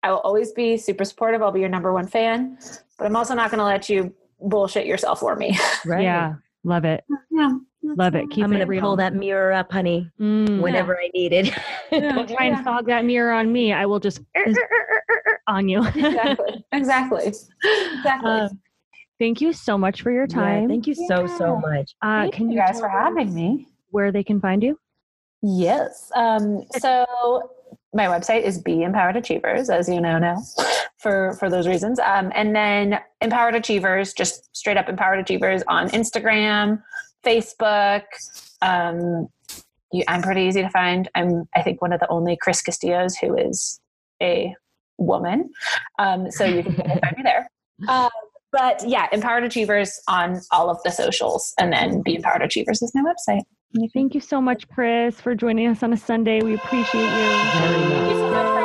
I will always be super supportive. I'll be your number one fan, but I'm also not going to let you bullshit yourself for me. Right. Yeah. Love it. Yeah. Love it. Keep I'm gonna pull that mirror up, honey, Mm. whenever I need it. Don't try and fog that mirror on me. I will just on you. exactly. Exactly. Exactly. Um, thank you so much for your Yeah, time. thank you so so much. uh, Thank can you you guys for having me. where they can find you? Yes. Um, so my website is Be Empowered Achievers, as you know now, for for those reasons. Um, and then Empowered Achievers, just straight up Empowered Achievers on Instagram, Facebook. Um, you, I'm pretty easy to find. I'm I think one of the only Chris Castillos who is a woman. Um, so you can find me there. Uh, but yeah, Empowered Achievers on all of the socials, and then Be Empowered Achievers is my website. Thank you so much, Chris, for joining us on a Sunday. We appreciate you.